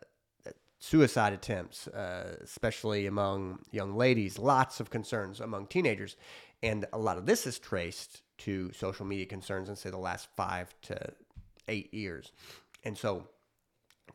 suicide attempts, uh, especially among young ladies, lots of concerns among teenagers. And a lot of this is traced to social media concerns in, say, the last five to eight years. And so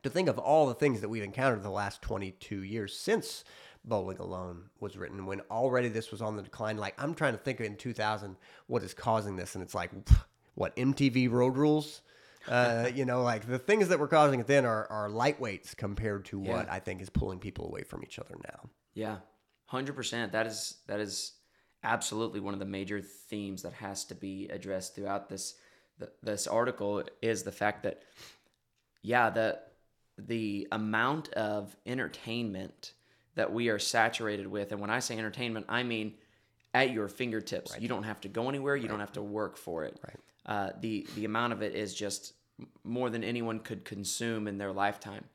to think of all the things that we've encountered the last 22 years since Bowling Alone was written, when already this was on the decline, like I'm trying to think in 2000 what is causing this. And it's like, what, MTV Road Rules? Uh, you know, like the things that were causing it then are, are lightweights compared to what I think is pulling people away from each other now. Yeah. hundred percent. That is that is absolutely one of the major themes that has to be addressed throughout this th- this article is the fact that yeah the the amount of entertainment that we are saturated with and when i say entertainment i mean at your fingertips. You don't have to go anywhere. You don't have to work for it. Right. uh, the the amount of it is just more than anyone could consume in their lifetime.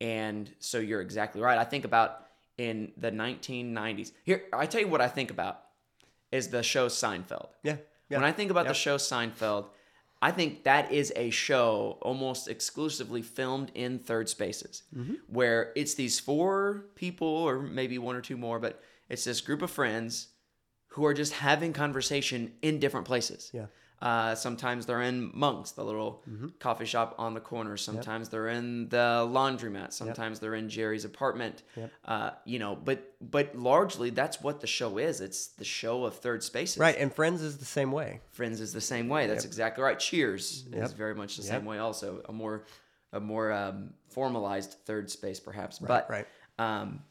And so you're exactly right. I think about in the 1990s here i tell you what i think about is the show seinfeld. Yeah. yeah. when I think about the show Seinfeld, I think that is a show almost exclusively filmed in third spaces, Mm-hmm. where it's these four people, or maybe one or two more, but it's this group of friends who are just having conversation in different places. Yeah. Uh, sometimes they're in Monk's, the little Mm-hmm. coffee shop on the corner. Sometimes they're in the laundromat. Sometimes they're in Jerry's apartment. Yep. Uh, you know, but but largely that's what the show is. It's the show of third spaces. Right, and Friends is the same way. Friends is the same way. That's exactly right. Cheers Yep. is very much the Yep. same way. Also, a more a more um, formalized third space, perhaps. but right. um,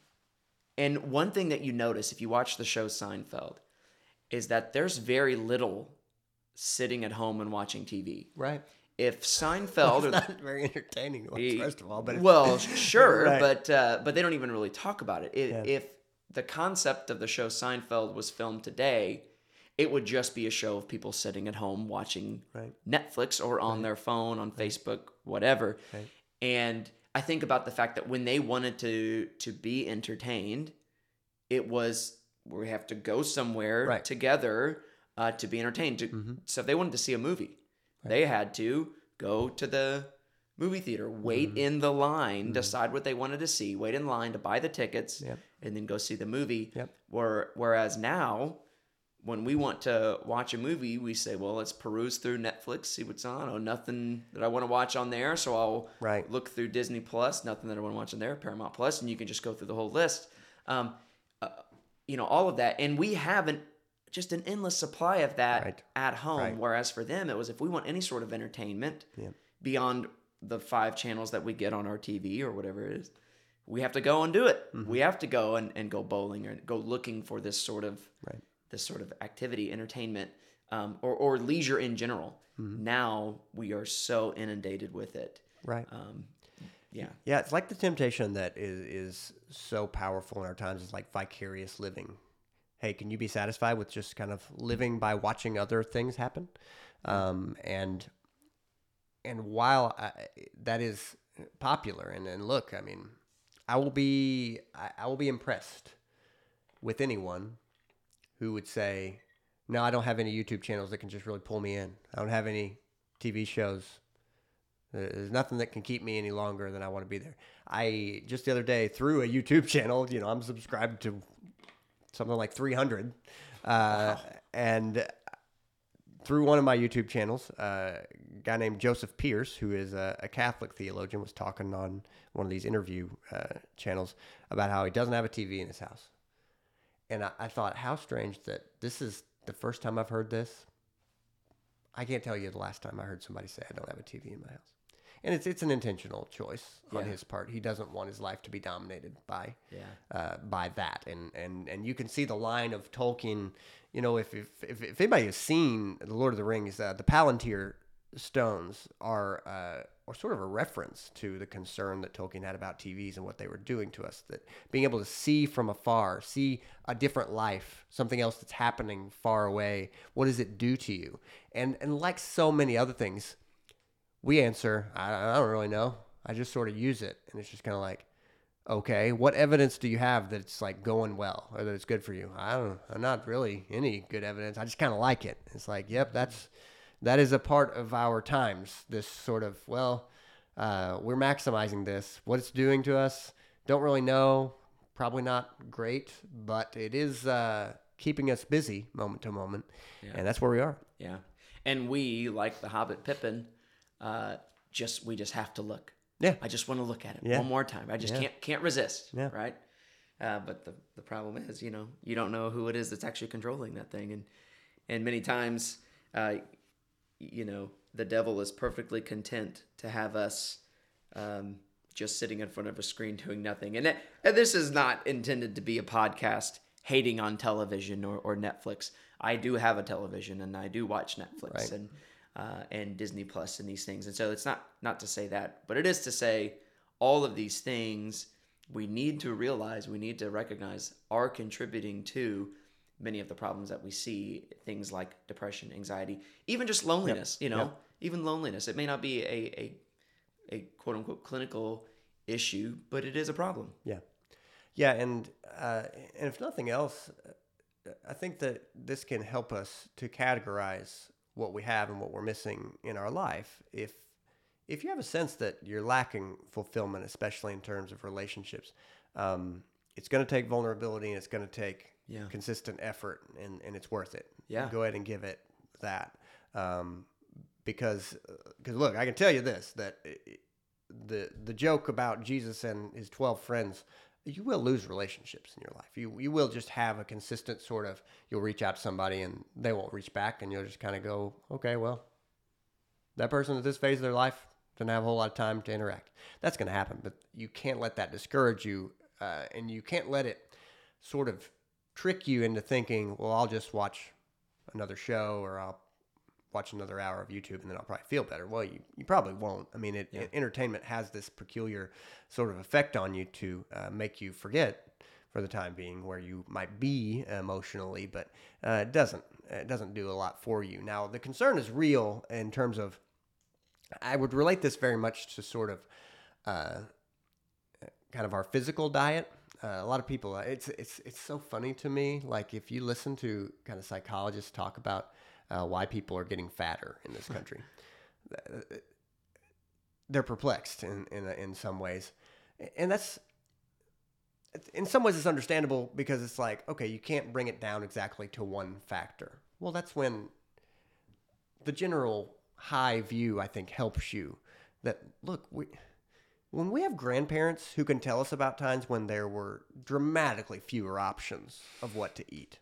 and one thing that you notice if you watch the show Seinfeld is that there's very little sitting at home and watching TV. Right. If Seinfeld, It's or, not very entertaining watch, first of all, but well, sure, Right. but uh, but they don't even really talk about it. If, Yeah. if the concept of the show Seinfeld was filmed today, it would just be a show of people sitting at home watching Right. Netflix or on their phone, on Facebook, whatever. Right. And I think about the fact that when they wanted to to be entertained, it was we have to go somewhere Right. together uh, to be entertained. To, Mhm. So if they wanted to see a movie, they had to go to the movie theater, wait Mm-hmm. in the line, decide what they wanted to see, wait in line to buy the tickets, Yep. and then go see the movie. Yep. Where, whereas now, when we want to watch a movie, we say, well, let's peruse through Netflix, see what's on. Oh, nothing that I want to watch on there, so I'll Right. look through Disney Plus. Nothing that I want to watch on there, Paramount Plus, and you can just go through the whole list. Um, uh, you know, all of that, and we have an just an endless supply of that Right. at home. Right. Whereas for them, it was if we want any sort of entertainment Yeah. beyond the five channels that we get on our TV or whatever it is, we have to go and do it. Mm-hmm. We have to go and, and go bowling or go looking for this sort of Right. this sort of activity, entertainment, um, or, or leisure in general. Mm-hmm. Now we are so inundated with it. Right. Um, yeah. Yeah, it's like the temptation that is is so powerful in our times is like vicarious living. Hey, can you be satisfied with just kind of living by watching other things happen? Um, and and while I, that is popular, and, and look, I mean, I will be I, I will be impressed with anyone who would say, "No, I don't have any YouTube channels that can just really pull me in. I don't have any TV shows there's nothing that can keep me any longer than I want to be there. I just the other day through a YouTube channel, you know, I'm subscribed to something like 300, uh, and through one of my YouTube channels, uh, a guy named Joseph Pearce, who is a, a Catholic theologian, was talking on one of these interview uh, channels about how he doesn't have a TV in his house. And I, I thought, how strange that this is the first time I've heard this. I can't tell you the last time I heard somebody say I don't have a TV in my house. And it's it's an intentional choice on his part. He doesn't want his life to be dominated by Yeah. uh, by that, and and and you can see the line of Tolkien. You know, if if if, if anybody has seen the Lord of the Rings, uh, the Palantir stones are uh, are sort of a reference to the concern that Tolkien had about TVs and what they were doing to us. That being able to see from afar, see a different life, something else that's happening far away. What does it do to you? And and like so many other things, we answer, I, I don't really know. I just sort of use it, and it's just kind of like, okay, what evidence do you have that it's like going well or that it's good for you? I don't, I'm not really any good evidence. I just kind of like it. It's like, yep, that's that is a part of our times. This sort of, well, uh, we're maximizing this. What it's doing to us, don't really know. Probably not great, but it is uh, keeping us busy moment to moment, and that's where we are. Yeah. And we, like the Hobbit Pippin, uh, just we just have to look. Yeah. I just want to look at it Yeah. one more time. I just Yeah. can't can't resist. Yeah. Right. Uh, but the the problem is, you know, you don't know who it is that's actually controlling that thing, and and many times, uh, you know, the devil is perfectly content to have us um, just sitting in front of a screen doing nothing. And, and this is not intended to be a podcast hating on television or, or Netflix. I do have a television and I do watch Netflix Right. and uh, and Disney Plus and these things. And so it's not not to say that, but it is to say all of these things we need to realize, we need to recognize are contributing to many of the problems that we see. Things like depression, anxiety, even just loneliness. You know, Yep. even loneliness. It may not be a a, a quote unquote clinical issue, but it is a problem. Yeah, yeah, and uh, and if nothing else, I think that this can help us to categorize what we have and what we're missing in our life. If if you have a sense that you're lacking fulfillment, especially in terms of relationships, um, it's going to take vulnerability and it's going to take Yeah. consistent effort, and, and it's worth it. Yeah. go ahead and give it that, um, because because look, I can tell you this that i- i- the the joke about Jesus and his twelve friends, you will lose relationships in your life. You you will just have a consistent sort of you'll reach out to somebody and they won't reach back, and you'll just kind of go, okay, well, that person at this phase of their life doesn't have a whole lot of time to interact. That's going to happen, but you can't let that discourage you, uh, and you can't let it sort of trick you into thinking, well, I'll just watch another show or I'll watch another hour of YouTube and then I'll probably feel better. Well, you, you probably won't. I mean, it, Yeah. entertainment has this peculiar sort of effect on you to uh, make you forget for the time being where you might be emotionally, but uh, it doesn't. It doesn't do a lot for you. Now, the concern is real in terms of. I would relate this very much to sort of, uh, kind of our physical diet. Uh, a lot of people, it's it's it's so funny to me. Like if you listen to kind of psychologists talk about uh, why people are getting fatter in this country, they're perplexed in in in some ways, and that's in some ways it's understandable because it's like okay, you can't bring it down exactly to one factor. Well, that's when the general high view I think helps you. That look, we when we have grandparents who can tell us about times when there were dramatically fewer options of what to eat,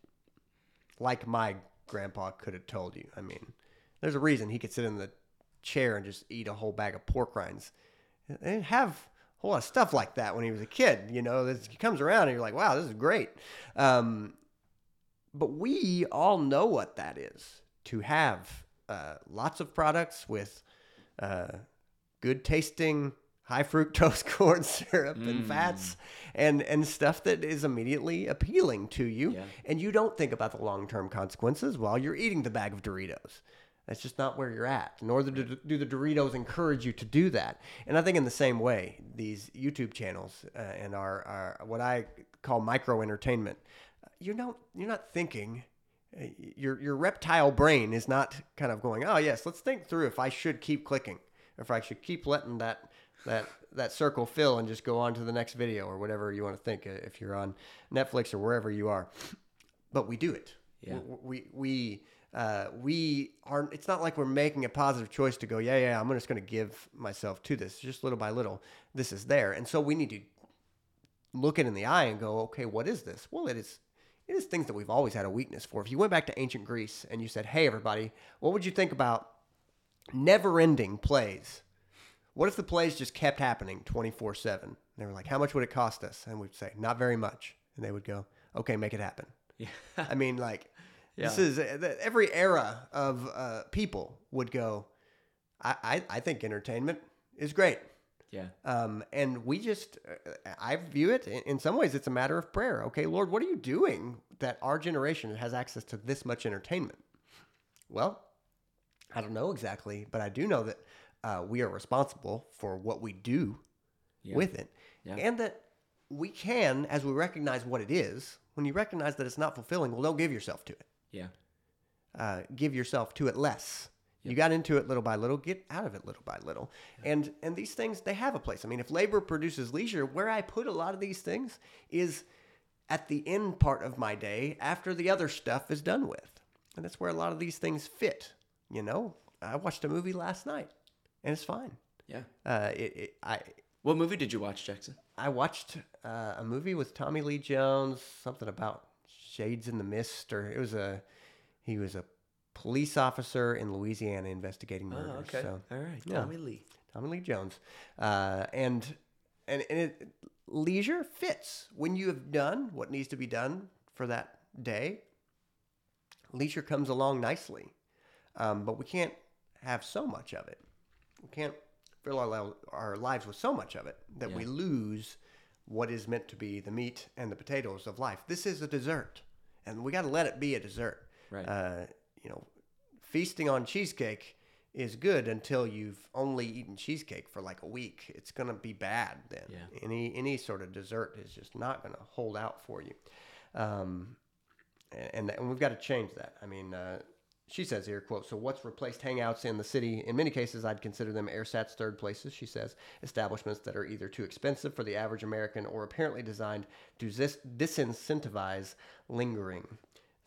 like my grandpa could have told you. I mean, there's a reason he could sit in the chair and just eat a whole bag of pork rinds. They didn't have a whole lot of stuff like that when he was a kid. You know, this, comes around and you're like, wow, this is great. Um, but we all know what that is to have uh, lots of products with uh, good tasting high fructose corn syrup and fats and and stuff that is immediately appealing to you. Yeah. and you don't think about the long-term consequences while you're eating the bag of Doritos. That's just not where you're at nor do, do the Doritos encourage you to do that. And I think in the same way these YouTube channels uh, and our, our what I call micro entertainment you're not you're not thinking uh, your your reptile brain is not kind of going oh yes let's think through if I should keep clicking if I should keep letting that that that circle fill and just go on to the next video or whatever you want to think uh, if you're on Netflix or wherever you are. But we do it. Yeah. We we uh, we are it's not like we're making a positive choice to go yeah yeah i'm just going to give myself to this just little by little this is there. And so we need to look it in the eye and go okay what is this? Well it is it is things that we've always had a weakness for. If you went back to ancient greece and you said hey everybody what would you think about never ending plays what if the plays just kept happening 24 7 they were like how much would it cost us and we'd say not very much and they would go okay make it happen Yeah. I mean, like, this is uh, every era of uh, people would go. I, I I think entertainment is great, yeah. um, and we just uh, I view it in some ways it's a matter of prayer. Okay, Lord, what are you doing that our generation has access to this much entertainment? Well, I don't know exactly, but I do know that uh, we are responsible for what we do Yeah. with it, Yeah. and that we can, as we recognize what it is, when you recognize that it's not fulfilling, well, don't give yourself to it. Yeah. Uh, give yourself to it less. You got into it little by little. Get out of it little by little. And and these things they have a place. I mean, if labor produces leisure, where I put a lot of these things is at the end part of my day after the other stuff is done with, and that's where a lot of these things fit. You know, I watched a movie last night, and it's fine. Yeah. Uh, it, it, I What movie did you watch, Jackson? I watched uh, a movie with Tommy Lee Jones, something about shades in the mist, or it was a he was a police officer in Louisiana investigating murders. Oh, So All right. Yeah. Tommy Lee. Tommy Lee Jones, uh, and and, and it, leisure fits when you have done what needs to be done for that day. Leisure comes along nicely, um, but we can't have so much of it. We can't fill our, our lives with so much of it that we lose what is meant to be the meat and the potatoes of life. This is a dessert, and we got to let it be a dessert. Right. Uh, you know, feasting on cheesecake is good until you've only eaten cheesecake for like a week. It's gonna be bad then. Yeah. Any any sort of dessert is just not gonna hold out for you. Um, and, and we've got to change that. I mean, uh, she says here, quote, so what's replaced hangouts in the city? In many cases, I'd consider them airsats third places, she says, establishments that are either too expensive for the average American or apparently designed to dis- disincentivize lingering.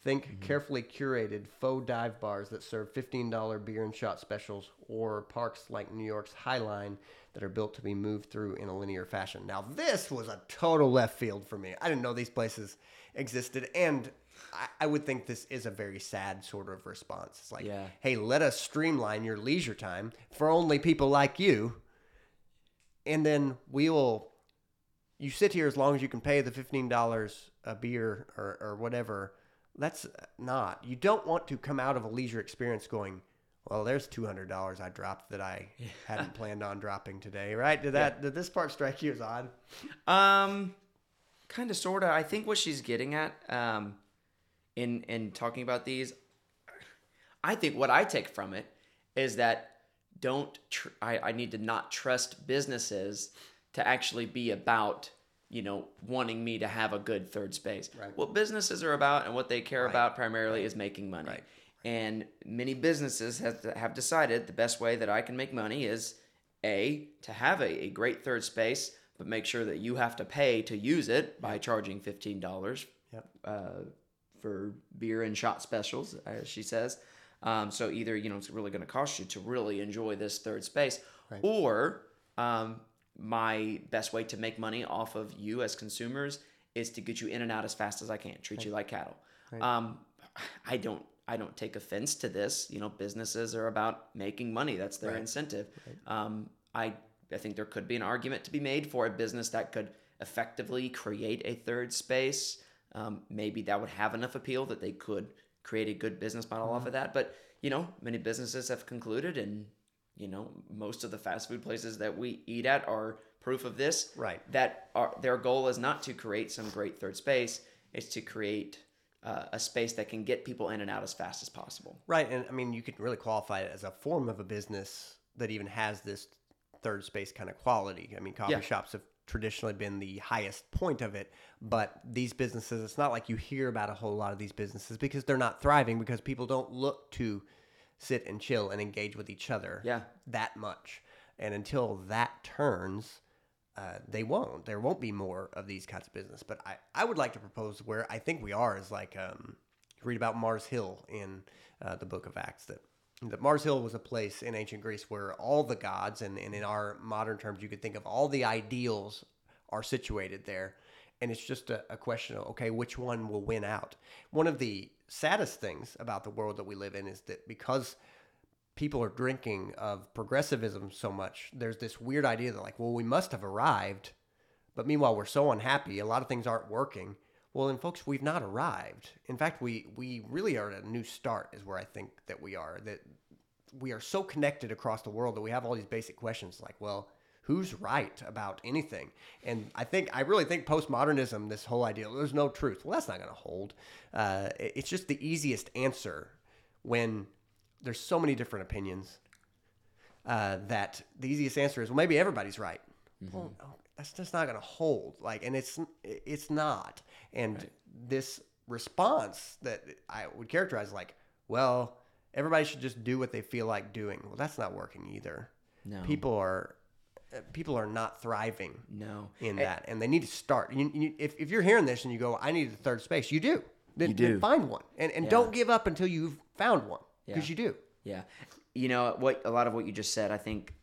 Think mm-hmm. carefully curated faux dive bars that serve $15 beer and shot specials or parks like New York's High Line that are built to be moved through in a linear fashion. Now, this was a total left field for me. I didn't know these places existed. And I, I would think this is a very sad sort of response. It's like, Yeah. hey, let us streamline your leisure time for only people like you. And then we will you sit here as long as you can pay the fifteen dollars a beer or, or whatever. That's not. You don't want to come out of a leisure experience going, well, there's two hundred dollars I dropped that I hadn't planned on dropping today. Right? Did that? Did this part strike you as odd? Um, kind of, sort of. I think what she's getting at, um, in in talking about these, I think what I take from it is that don't tr- I, I need to not trust businesses to actually be about you know wanting me to have a good third space. Right. What businesses are about and what they care about primarily is making money. Right. And many businesses have, have decided the best way that I can make money is a to have a, a great third space, but make sure that you have to pay to use it by charging fifteen dollars Yep. uh, for beer and shot specials, as she says. Um, so either you know it's really going to cost you to really enjoy this third space, Right. or um, my best way to make money off of you as consumers is to get you in and out as fast as I can, treat you like cattle. Um, I don't I don't take offense to this. You know, businesses are about making money. That's their Right. incentive. Um, I I think there could be an argument to be made for a business that could effectively create a third space. Um, maybe that would have enough appeal that they could create a good business model off of that. But you know, many businesses have concluded, and you know, most of the fast food places that we eat at are proof of this. Right. That are their goal is not to create some great third space; it's to create uh, a space that can get people in and out as fast as possible. Right, and I mean, you could really qualify it as a form of a business that even has this third space kind of quality. I mean, coffee Yeah. shops have traditionally been the highest point of it, but these businesses, it's not like you hear about a whole lot of these businesses because they're not thriving because people don't look to sit and chill and engage with each other Yeah. that much. And until that turns, uh, they won't. There won't be more of these kinds of business. But I, I would like to propose where I think we are is like um, read about Mars Hill in uh, the Book of Acts that that Mars Hill was a place in ancient Greece where all the gods and, and in our modern terms you could think of all the ideals are situated there. And it's just a, a question of okay, which one will win out? One of the saddest things about the world that we live in is that because people are drinking of progressivism so much, there's this weird idea that, like, well, we must have arrived, but meanwhile, we're so unhappy, a lot of things aren't working. Well, then, folks, we've not arrived. In fact, we, we really are at a new start, is where I think that we are. That we are so connected across the world that we have all these basic questions like, well, who's right about anything? And I think, I really think postmodernism, this whole idea, there's no truth. Well, that's not going to hold. Uh, it's just the easiest answer when there's so many different opinions uh, that the easiest answer is well maybe everybody's right well no, that's just not going to hold like and it's it's not and this response that i would characterize like well everybody should just do what they feel like doing well that's not working either No. people are uh, people are not thriving No. in that and they need to start you, you, if, if you're hearing this and you go i need a third space you do then, You then do. find one and, and don't give up until you've found one because Yeah. you do Yeah, you know what? A lot of what you just said, I think,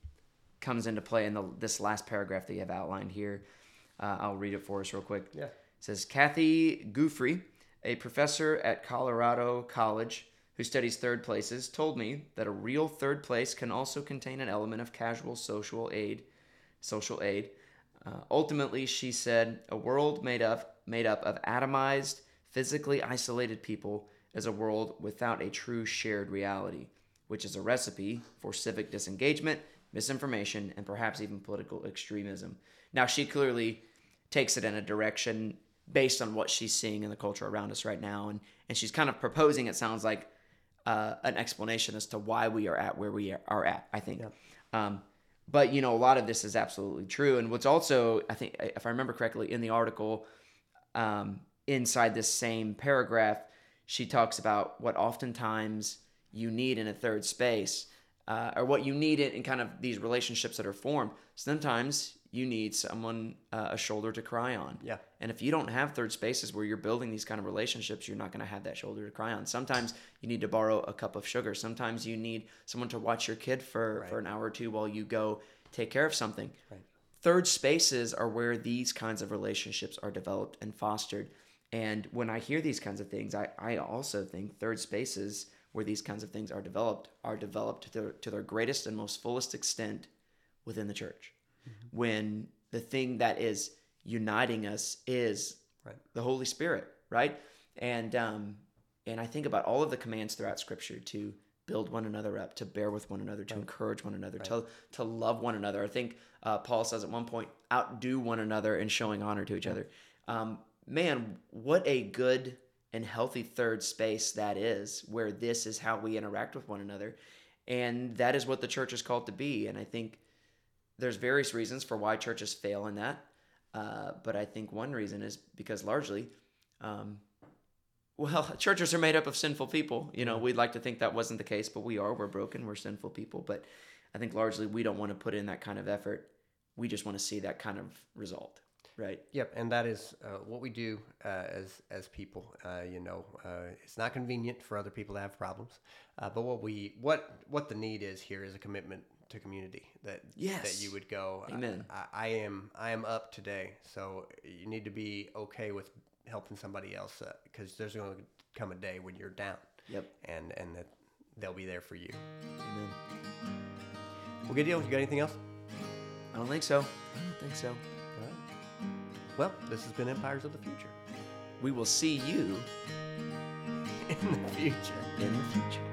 comes into play in the this last paragraph that you have outlined here. Uh, I'll read it for us real quick. Yeah. It says Kathy Gouffre, a professor at Colorado College who studies third places, told me that a real third place can also contain an element of casual social aid, social aid. Uh, ultimately, she said, a world made up made up of atomized, physically isolated people is a world without a true shared reality, which is a recipe for civic disengagement, misinformation, and perhaps even political extremism. Now, she clearly takes it in a direction based on what she's seeing in the culture around us right now, and and she's kind of proposing. It sounds like uh, an explanation as to why we are at where we are at. I think. Um, but you know, a lot of this is absolutely true. And what's also, I think, if I remember correctly, in the article, um, inside this same paragraph, she talks about what oftentimes you need in a third space, uh, or what you need in, in kind of these relationships that are formed. Sometimes you need someone uh, a shoulder to cry on. Yeah. And if you don't have third spaces where you're building these kind of relationships, you're not going to have that shoulder to cry on. Sometimes you need to borrow a cup of sugar. Sometimes you need someone to watch your kid for, for an hour or two while you go take care of something. Right. Third spaces are where these kinds of relationships are developed and fostered. And when I hear these kinds of things, I, I also think third spaces where these kinds of things are developed are developed to their, to their greatest and most fullest extent within the church when the thing that is uniting us is Right. the Holy Spirit, right? And um, and I think about all of the commands throughout Scripture to build one another up, to bear with one another, to encourage one another, to to love one another. I think uh, Paul says at one point, outdo one another in showing honor to each other. Um, man, what a good and healthy third space that is, where this is how we interact with one another, and that is what the church is called to be. And I think there's various reasons for why churches fail in that. Uh, but I think one reason is because largely, um, well, churches are made up of sinful people. You know, we'd like to think that wasn't the case, but we are. We're broken. We're sinful people. But I think largely we don't want to put in that kind of effort. We just want to see that kind of result, right? Yep, and that is uh, what we do uh, as as people. Uh, you know, uh, it's not convenient for other people to have problems, uh, but what we what what the need is here is a commitment to community that Yes. that you would go. I- Amen. I, I am I am up today, so you need to be okay with helping somebody else because there's going to come a day when you're down. Yep. and and that they'll be there for you. Amen. Well, good deal. You got anything else? I don't think so. I don't think so. Well, this has been Empires of the Future. We will see you In the future. in the future.